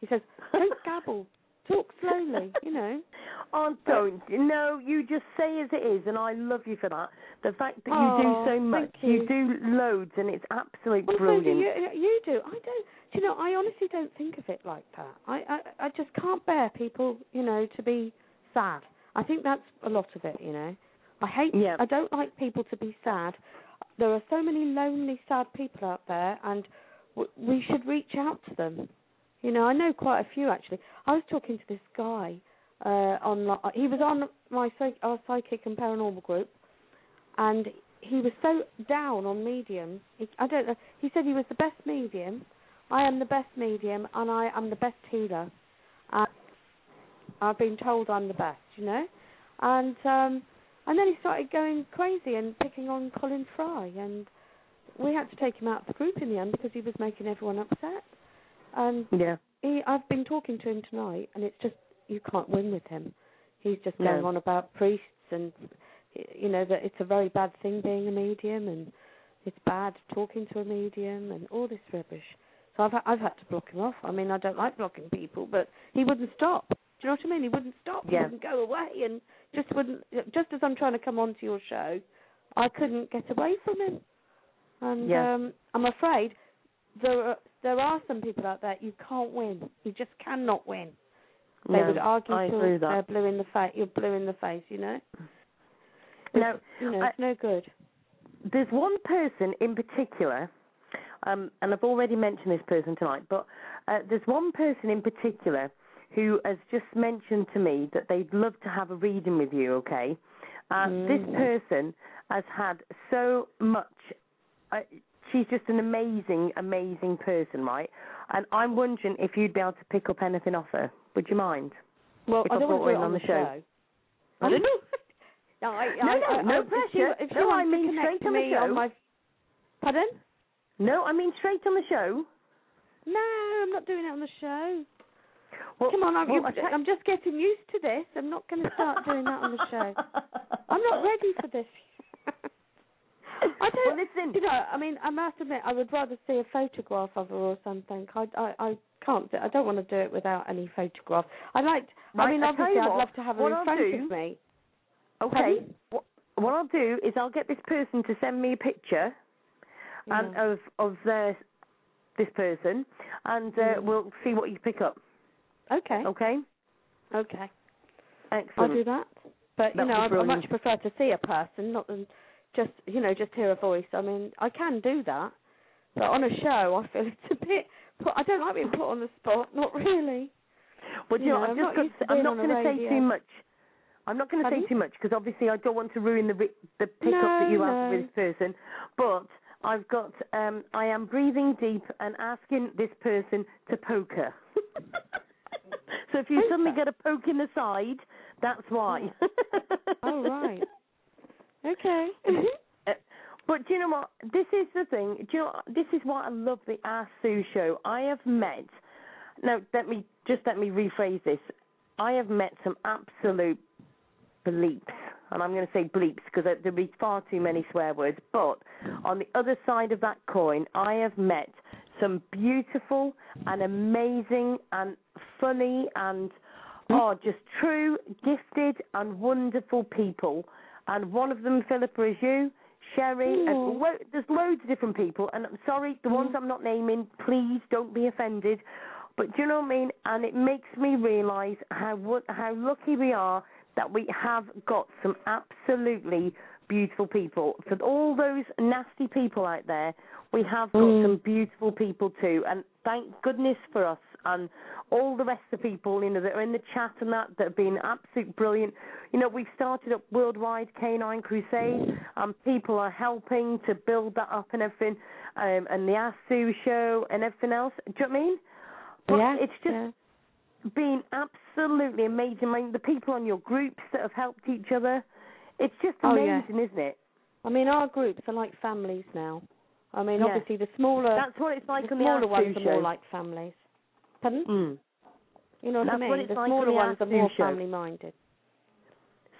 He says don't gabble, talk slowly. You know. Oh, don't. No, you just say as it is, and I love you for that. The fact that you Oh, do so much, thank you. do loads, and it's absolutely Well, so do brilliant. you, you do. I don't. Do you know? I honestly don't think of it like that. I, I, I just can't bear people, you know, to be sad. I think that's a lot of it. You know, I hate. Yeah. I don't like people to be sad. There are so many lonely, sad people out there, and w- we should reach out to them. You know, I know quite a few actually. I was talking to this guy uh, on. He was on my our psychic and paranormal group, and he was so down on mediums. He, I don't know. He said he was the best medium. I am the best medium, and I am the best healer. And I've been told I'm the best, you know. And um, and then he started going crazy and picking on Colin Fry, and we had to take him out of the group in the end because he was making everyone upset. And yeah. he, I've been talking to him tonight, and it's just you can't win with him. He's just going No. on about priests and you know that it's a very bad thing being a medium, and it's bad talking to a medium, and all this rubbish. So I've I've had to block him off. I mean, I don't like blocking people, but he wouldn't stop. Do you know what I mean? He wouldn't stop. He Yeah. wouldn't go away, and just wouldn't. Just as I'm trying to come onto your show, I couldn't get away from him. And Yeah. um, I'm afraid there are there are some people out there you can't win. You just cannot win. They no, would argue I till they're blue in the face. You're blue in the face, you know. No, you know, I- it's no good. There's one person in particular, um, and I've already mentioned this person tonight, but uh, there's one person in particular who has just mentioned to me that they'd love to have a reading with you, okay? Uh, This Mm. person has had so much. Uh, she's just an amazing, amazing person, right? And I'm wondering if you'd be able to pick up anything off her. Would you mind? Well, If I I don't brought want to her in on on the show. show. Pardon? no, I, No, I, no, I, no I, If pressure. she, if she No, I mean straight on the me on show. my. Pardon? No, I mean straight on the show. No, I'm not doing it on the show. Well, Come on, I'm, well, you- I'm just getting used to this. I'm not going to start doing that on the show. I'm not ready for this. I don't. Well, listen. You know, I mean, I must admit, I would rather see a photograph of her or something. I, I, I can't. Do, I don't want to do it without any photograph. I like. I Right, mean, I'll tell obviously, I'd what, love to have her in I'll front do- of me. Okay. What, what I'll do is I'll get this person to send me a picture and of of their this person, and uh, Mm. we'll see what you pick up. Okay. Okay. Okay. Excellent. I'll do that. But you know, I, I much prefer to see a person, not than just you know just hear a voice. I mean, I can do that, but on a show, I feel it's a bit. Put, I don't like being put on the spot. Not really. Well, you you know, know, I'm just not got I'm not going to say too much. I'm not going to say too much because obviously I don't want to ruin the the pickup that No, you have with this person. But I've got um I am breathing deep and asking this person to poke her. so if you Poke suddenly get a poke in the side, that's why. Oh right. Okay. Uh, But do you know what? This is the thing. Do you know? what? This is why I love the Sue show. I have met. Now, let me just let me rephrase this. I have met some absolute bleeps, and I'm going to say bleeps because there'll be far too many swear words. But on the other side of that coin, I have met some beautiful and amazing and funny and oh, just true, gifted and wonderful people. And one of them, Philippa, is you. Sherry, and hmm. lo- there's loads of different people, and I'm sorry, the hmm. ones I'm not naming, please don't be offended. But do you know what I mean? And it makes me realise how how lucky we are that we have got some absolutely beautiful people. For all those nasty people out there, we have got Mm. some beautiful people too. And thank goodness for us and all the rest of the people, you know, that are in the chat and that that have been absolute brilliant. You know, we've started up Worldwide Canine Crusade, and people are helping to build that up and everything, um, and the Ask Sue show and everything else. Do you know what I mean? But yeah, it's just yeah. been absolutely amazing. I mean, the people on your groups that have helped each other, it's just Oh, yeah. amazing, isn't it? I mean, our groups are like families now. I mean, Yeah. obviously the smaller, That's what it's like the the smaller Ask Sue ones are more like families. Pardon? Mm. You know what That's I mean? what it's the like smaller the ones are more show. family minded.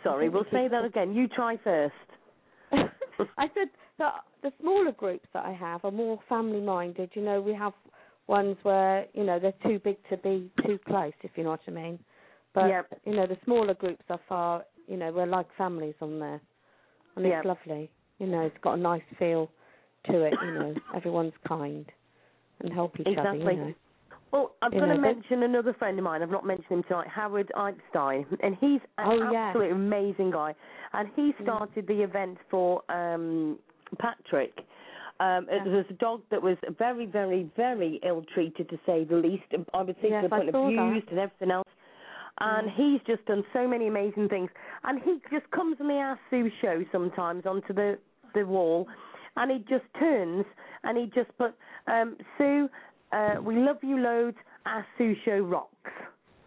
Sorry, we'll say that again. You try first. I said that the smaller groups that I have are more family minded. You know, we have ones where you know they're too big to be too close, if you know what I mean. But Yep. you know, the smaller groups are far. You know, we're like families on there, and it's lovely. You know, it's got a nice feel to it. You know, everyone's kind and help each other. Exactly. You know. Well, I'm going to mention another friend of mine. I've not mentioned him tonight, Howard Einstein, and he's an Oh, yeah. absolutely amazing guy. And he Mm. started the event for um Patrick. Um, it was a dog that was very, very, very ill treated, to say the least. I would think Yes, to the point that. abused and everything else. And Mm. he's just done so many amazing things. And he just comes on the Ask Sue show sometimes onto the the wall, and he just turns and he just put um, Sue, uh, we love you loads. Ask Sue show rocks.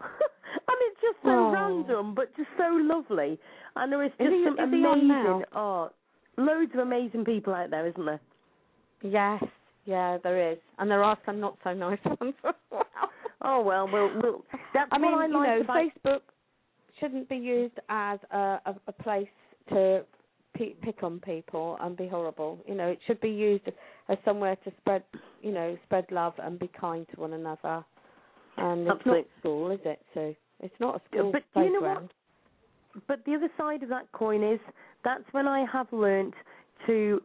and it's just so Oh. random, but just so lovely. And there is Is just he- some is he on now? amazing, art. loads of amazing people out there, isn't there? Yes, yeah, there is, and there are some not so nice ones as well. Oh well, we'll, we'll that's I mean, what I you know, about Facebook shouldn't be used as a, a, a place to p- pick on people and be horrible. You know, it should be used as somewhere to spread, you know, spread love and be kind to one another. And it's Absolutely. not school, is it, Sue? It's not a school But do you know what? playground. But the other side of that coin is that's when I have learnt to,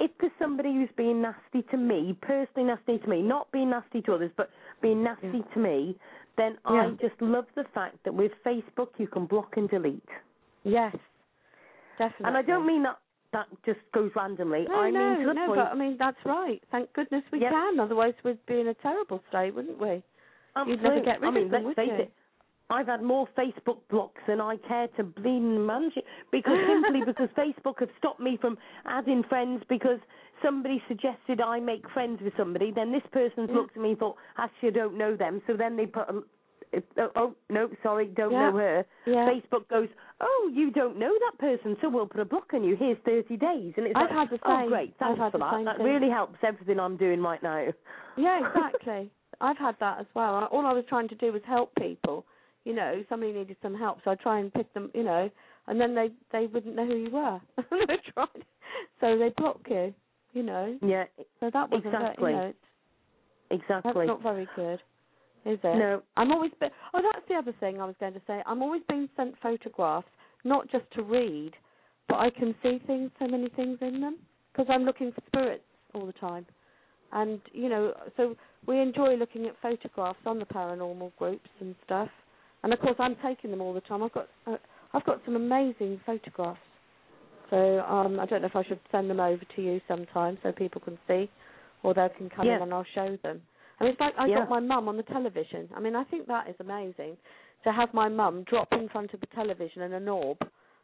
if there's somebody who's being nasty to me, personally nasty to me, not being nasty to others, but being nasty Yeah. to me, then I just love the fact that with Facebook you can block and delete. Yes, definitely. And I don't mean that that just goes randomly. No, I no, mean to the no, point. but I mean that's right. Thank goodness we Yep. can. Otherwise, we'd be in a terrible state, wouldn't we? You'd never get rid I mean, of them, let's would face you? it. I've had more Facebook blocks than I care to bleeding manage it because simply because Facebook have stopped me from adding friends because somebody suggested I make friends with somebody. Then this person's looked at me and thought, actually, I don't know them. So then they put, a, oh, oh no, sorry, don't Yeah. know her. Yeah. Facebook goes, oh, you don't know that person, so we'll put a block on you. Here's 30 days, and it's I've like, had the oh, same. oh, great, thanks for that. That thing. really helps everything I'm doing right now. Yeah, exactly. I've had that as well. All I was trying to do was help people. You know, somebody needed some help, so I try and pick them. You know, and then they they wouldn't know who you were. so they block you. You know, Yeah, so that very- Exactly. you know, exactly. that's not very good, is it? No. I'm always. Be- oh, that's the other thing I was going to say. I'm always being sent photographs, not just to read, but I can see things, so many things in them, because I'm looking for spirits all the time. And you know, so we enjoy looking at photographs on the paranormal groups and stuff. And of course, I'm taking them all the time. I've got uh, I've got some amazing photographs. So um, I don't know if I should send them over to you sometime so people can see, or they can come Yeah. in and I'll show them. I mean, it's like I Yeah. got my mum on the television. I mean, I think that is amazing to have my mum drop in front of the television in an orb,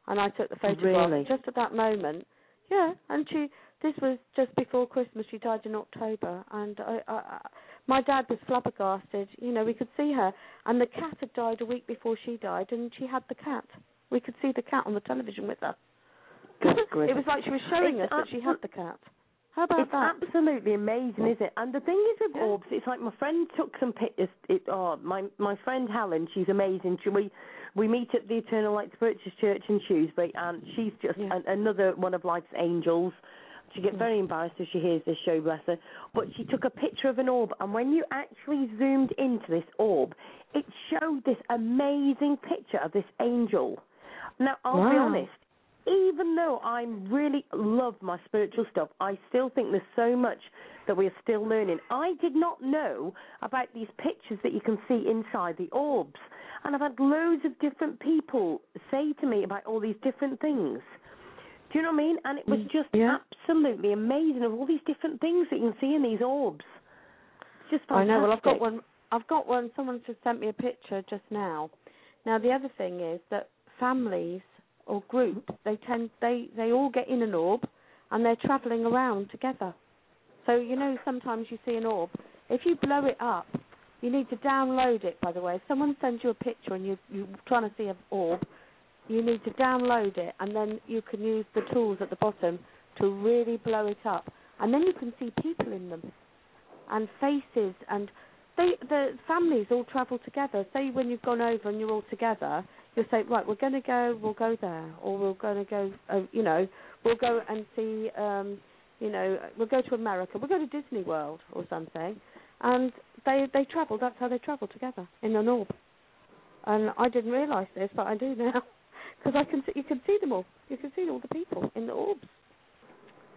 and I took the photograph Really? just at that moment. Yeah, and she. This was just before Christmas. She died in October, and I, I, I, my dad was flabbergasted. You know, we could see her, and the cat had died a week before she died, and she had the cat. We could see the cat on the television with her. It was like she was showing It's us that she had the cat. How about It's that? absolutely amazing, is it? And the thing is with orbs, it's like my friend took some pictures. It, oh, my my friend Helen, she's amazing. She, we we meet at the Eternal Light Spiritual Church in Shrewsbury, and she's just Yeah. an, another one of life's angels. She gets very embarrassed if she hears this show, bless her. But she took a picture of an orb, and when you actually zoomed into this orb, it showed this amazing picture of this angel. Now, I'll be honest, even though I really love my spiritual stuff, I still think there's so much that we're still learning. I did not know about these pictures that you can see inside the orbs. And I've had loads of different people say to me about all these different things. Do you know what I mean? And it was just yeah. absolutely amazing of all these different things that you can see in these orbs. It's just I know. Well, I've got one. I've got one. Someone just sent me a picture just now. Now, the other thing is that families or group, they tend they they all get in an orb, and they're travelling around together. So you know, sometimes you see an orb. If you blow it up, you need to download it. By the way, if someone sends you a picture and you you're trying to see an orb, you need to download it, and then you can use the tools at the bottom to really blow it up, and then you can see people in them and faces and they the families all travel together. Say when you've gone over and you're all together, you'll say, right, we're going to go, we'll go there, or we're going to go, uh, you know, we'll go and see, um, you know, we'll go to America, we'll go to Disney World or something, and they they travel. That's how they travel together in an orb. And I didn't realise this, but I do now, because I can see, you can see them all. You can see all the people in the orbs.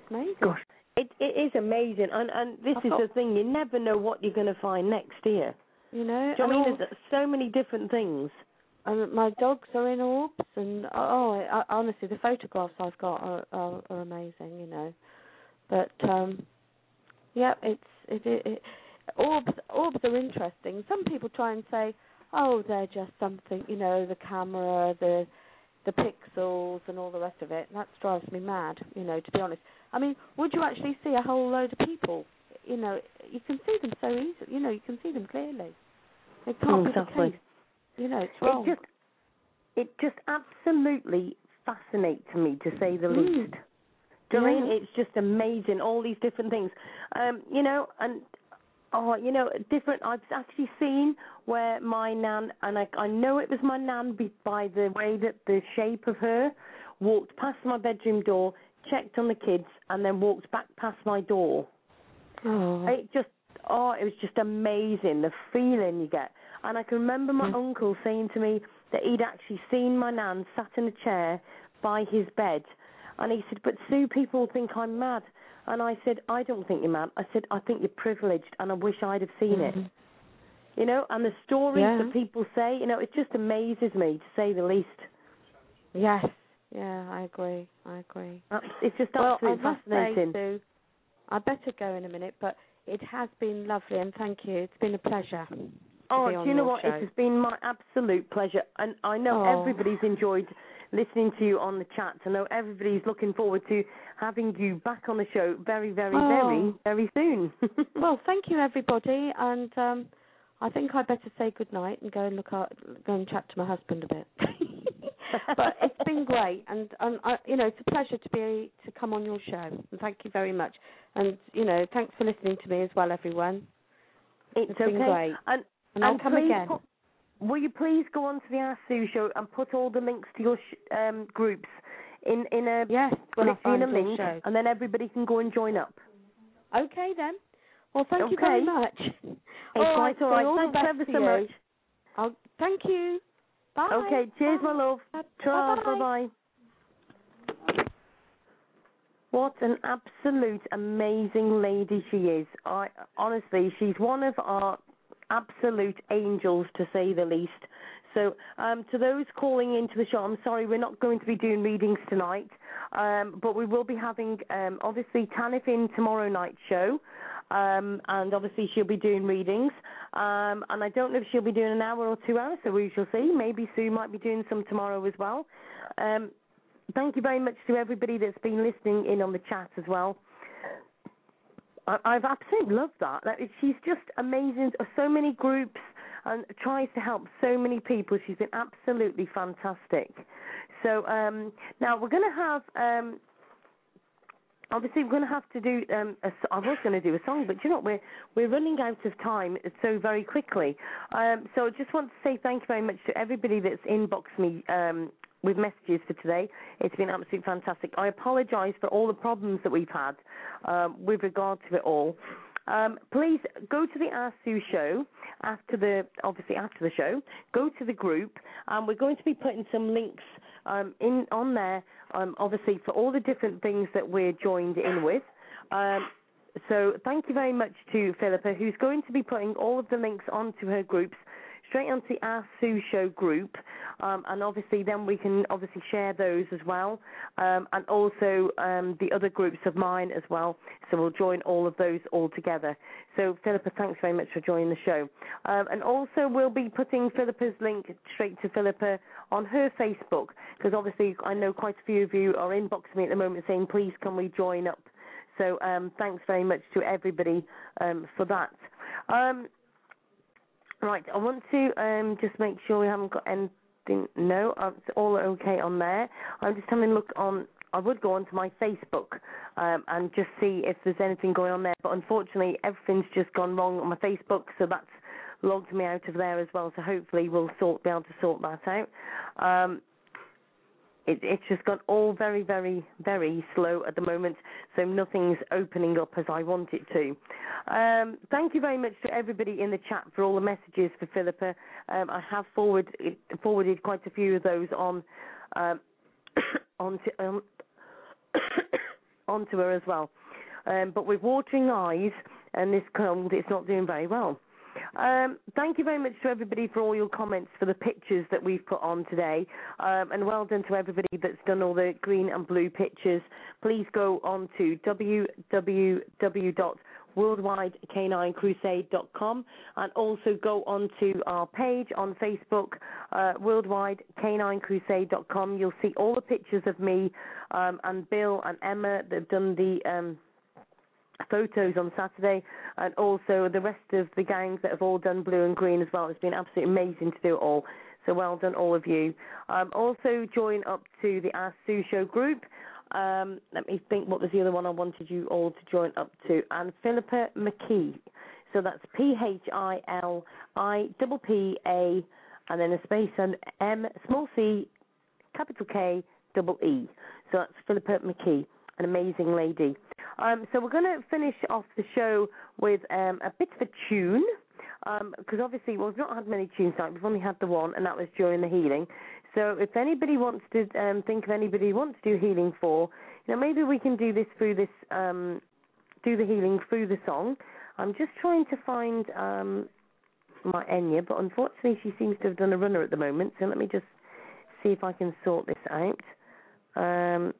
Amazing. Gosh, it it is amazing, and and this I've is got- the thing. You never know what you're going to find next year. You know, Do you know and what I all- mean? There's so many different things. And my dogs are in orbs, and oh, I, honestly, the photographs I've got are, are, are amazing, you know. But um, yeah, it's it, it, it orbs. Orbs are interesting. Some people try and say, oh, they're just something, you know, the camera, the the pixels, and all the rest of it. And That drives me mad, you know. To be honest, I mean, would you actually see a whole load of people? You know, you can see them so easily. You know, you can see them clearly. It can't be Exactly. the case. You know, it's wrong. It just it just absolutely fascinates me to say the Mm. least. Do you know what I Yeah. It's just amazing, all these different things. Um, you know, and oh, you know, different. I've actually seen where my nan, and I, I know it was my nan by the way that the shape of her walked past my bedroom door, checked on the kids, and then walked back past my door. Oh. It just, oh, it was just amazing the feeling you get. And I can remember my Mm. uncle saying to me that he'd actually seen my nan sat in a chair by his bed, and he said, "But Sue, people think I'm mad." And I said, "I don't think you're mad." I said, "I think you're privileged, and I wish I'd have seen it." Mhm. You know, and the stories Yeah. that people say, you know, it just amazes me to say the least. Yes. Yeah, I agree. I agree. That's- It's just well, I absolutely must fascinating. say, Sue, I better go in a minute, but it has been lovely, and thank you. It's been a pleasure. Oh, do you know what? show. It has been my absolute pleasure, and I know Oh. everybody's enjoyed listening to you on the chat. I know everybody's looking forward to having you back on the show very, very, Oh. very, very soon. Well, thank you, everybody, and um, I think I better say good night and go and look at, go and chat to my husband a bit. but it's been great, and and I, you know, it's a pleasure to be to come on your show, and thank you very much. And you know, thanks for listening to me as well, everyone. it's It's been okay. great. And, And I'll come again. put- will you please go on to the Ask Sue show and put all the links to your sh- um, groups in in a Yes, when I find in a link, show. and then everybody can go and join up. Okay then. Well, thank you very much. It's all right, all right. all Thanks ever so you. much. I'll, thank you. Bye. Okay, cheers, Bye. my love. Bye-bye. bye bye. What an absolute amazing lady she is. I honestly, she's one of our absolute angels to say the least. So, um, to those calling into the show, I'm sorry we're not going to be doing readings tonight, um, but we will be having um, obviously Tanith in tomorrow night's show, um, and obviously she'll be doing readings. Um, and I don't know if she'll be doing an hour or two hours, so we shall see. Maybe Sue might be doing some tomorrow as well. Um, thank you very much to everybody that's been listening in on the chat as well. I, I've absolutely loved that. that. She's just amazing. So many groups and tries to help so many people. She's been absolutely fantastic. So um, now we're going to have. Um, obviously, we're going to have to do. Um, a I was going to do a song, but you know? We're we're running out of time so very quickly. Um, so I just want to say thank you very much to everybody that's inboxed me um, with messages for today. It's been absolutely fantastic. I apologise for all the problems that we've had um, with regard to it all. Um, please go to the Ask Sue show after the obviously after the show. Go to the group, and we're going to be putting some links um, in on there. Um, obviously for all the different things that we're joined in with. Um, so thank you very much to Philippa, who's going to be putting all of the links onto her groups straight onto Ask Sue Show group, um, and obviously then we can obviously share those as well, um, and also um, the other groups of mine as well. So we'll join all of those all together. So Philippa, thanks very much for joining the show, um, and also we'll be putting Philippa's link straight to Philippa on her Facebook because obviously I know quite a few of you are inboxing me at the moment saying please can we join up. So um, thanks very much to everybody um, for that. Right, I want to um, just make sure we haven't got anything. No, uh, it's all okay on there. I'm just having a look on. I would go onto my Facebook um, and just see if there's anything going on there, but unfortunately everything's just gone wrong on my Facebook, so that's logged me out of there as well. So hopefully we'll sort be able to sort that out. Um, it, it's just got all very, very, very slow at the moment, so nothing's opening up as I want it to. Um, thank you very much to everybody in the chat for all the messages for Philippa. Um, I have forward, forwarded quite a few of those on um, onto um, onto her as well. Um, but with watering eyes and this cold, it's not doing very well. Um, thank you very much to everybody for all your comments for the pictures that we've put on today, um, and well done to everybody that's done all the green and blue pictures. Please go on to www.worldwidec9crusade.com and also go on to our page on Facebook, uh, worldwidec9crusade.com. You'll see all the pictures of me um, and Bill and Emma that have done the um, photos on Saturday, and also the rest of the gangs that have all done blue and green as well. It's been absolutely amazing to do it all. So well done, all of you. Um, also join up to the Ask Sue Show group. Um, let me think what was the other one I wanted you all to join up to. And Philippa McKee. So that's P H I L I double P A and then a space and M small c capital K double E. So that's Philippa McKee, an amazing lady. Um, so we're going to finish off the show with um, a bit of a tune because obviously well, we've not had many tunes tonight. We've only had the one, and that was during the healing. So if anybody wants to um, think of anybody who wants to do healing for, you know, maybe we can do this through this, um, do the healing through the song. I'm just trying to find um, my Enya, but unfortunately she seems to have done a runner at the moment. So let me just see if I can sort this out. Um,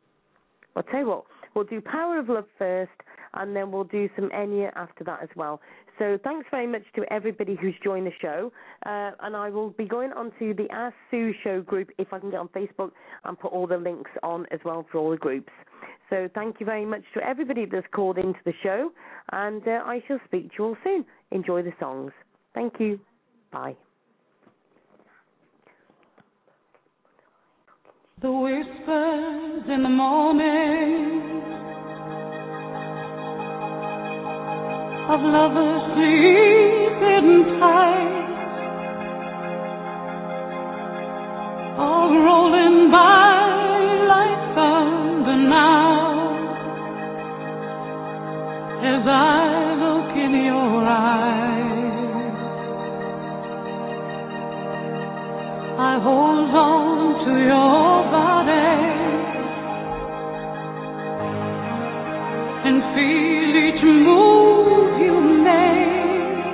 I'll tell you what, we'll do Power of Love first, and then we'll do some Enya after that as well. So thanks very much to everybody who's joined the show, uh, and I will be going onto the Ask Sue Show group if I can get on Facebook and put all the links on as well for all the groups. So thank you very much to everybody that's called into the show, and uh, I shall speak to you all soon. Enjoy the songs. Thank you. Bye. The whispers in the morning of lovers sleeping tight are rolling by like thunder now as I look in your eyes. I hold on to your body and feel each move you make.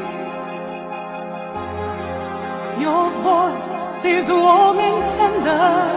Your voice is warm and tender,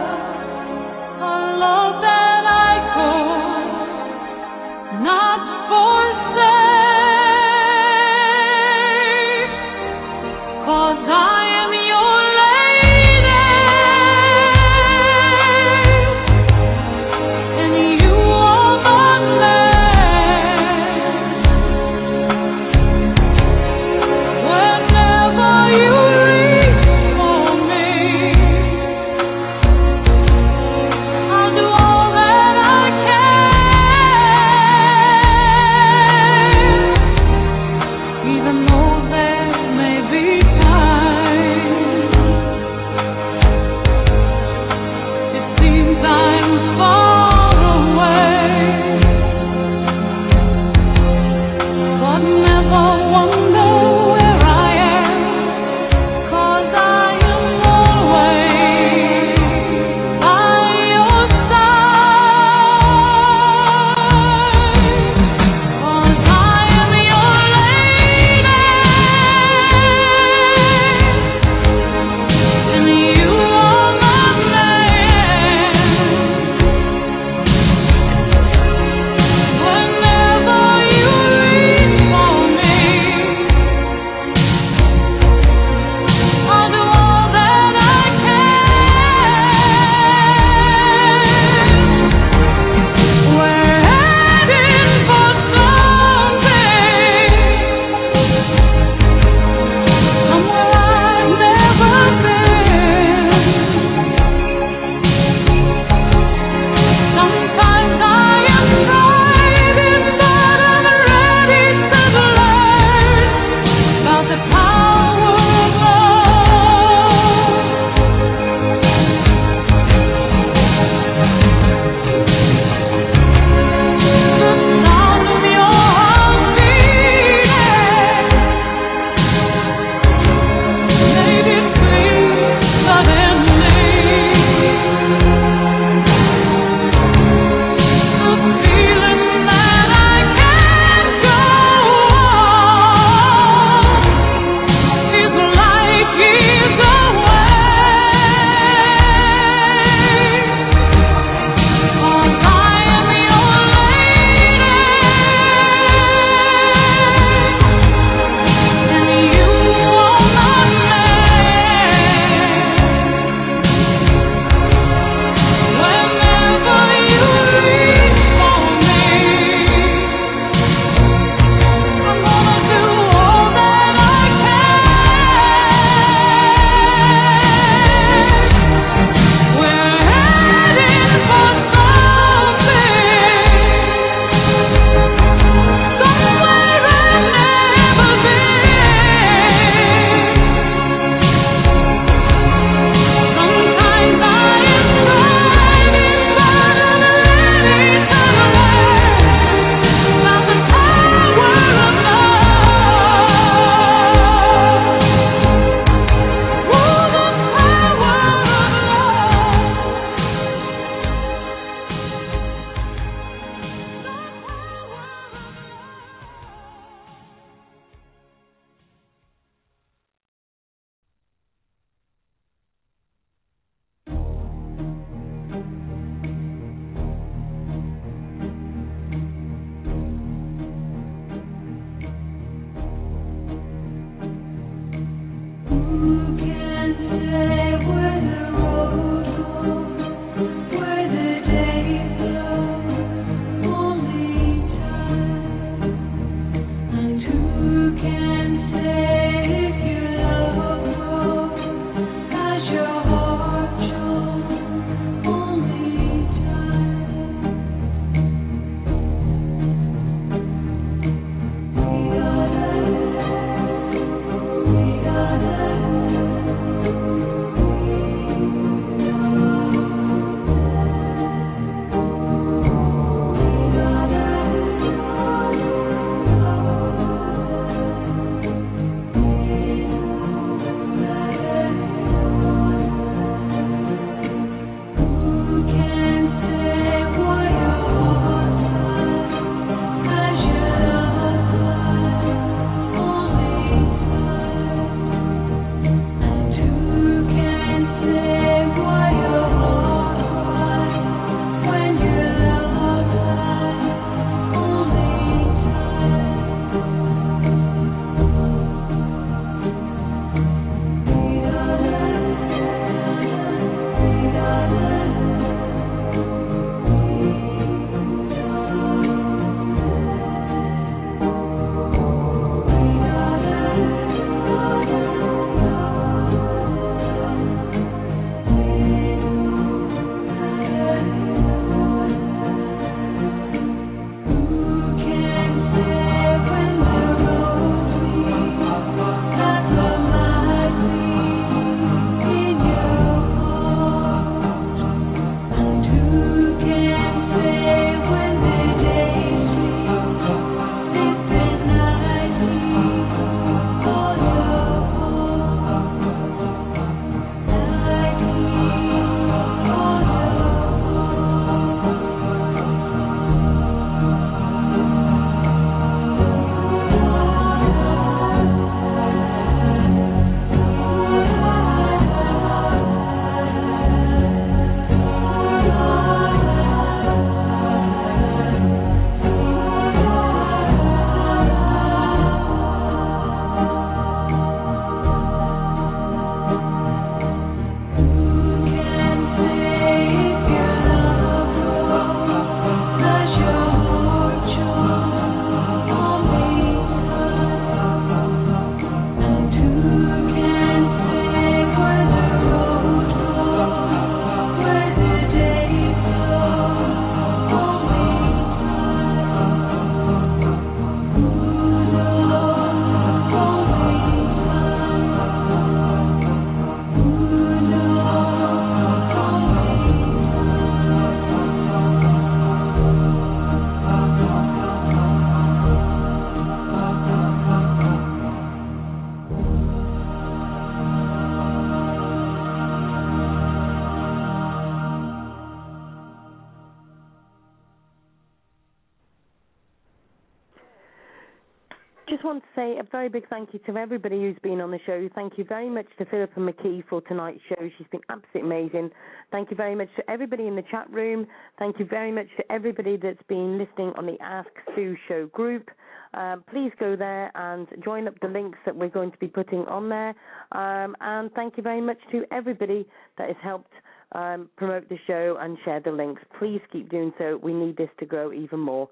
say a very big thank you to everybody who's been on the show. Thank you very much to Philippa McKee for tonight's show. She's been absolutely amazing. Thank you very much to everybody in the chat room. Thank you very much to everybody that's been listening on the Ask Sue Show group. Um, please go there and join up the links that we're going to be putting on there. Um, and thank you very much to everybody that has helped um, promote the show and share the links. Please keep doing so. We need this to grow even more.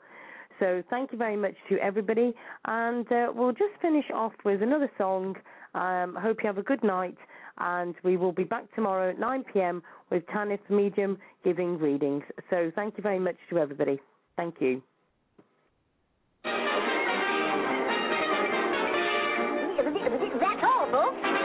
So thank you very much to everybody, and uh, we'll just finish off with another song. Um, I hope you have a good night, and we will be back tomorrow at 9 p.m. with Tanith Medium giving readings. So thank you very much to everybody. Thank you. That's all, folks.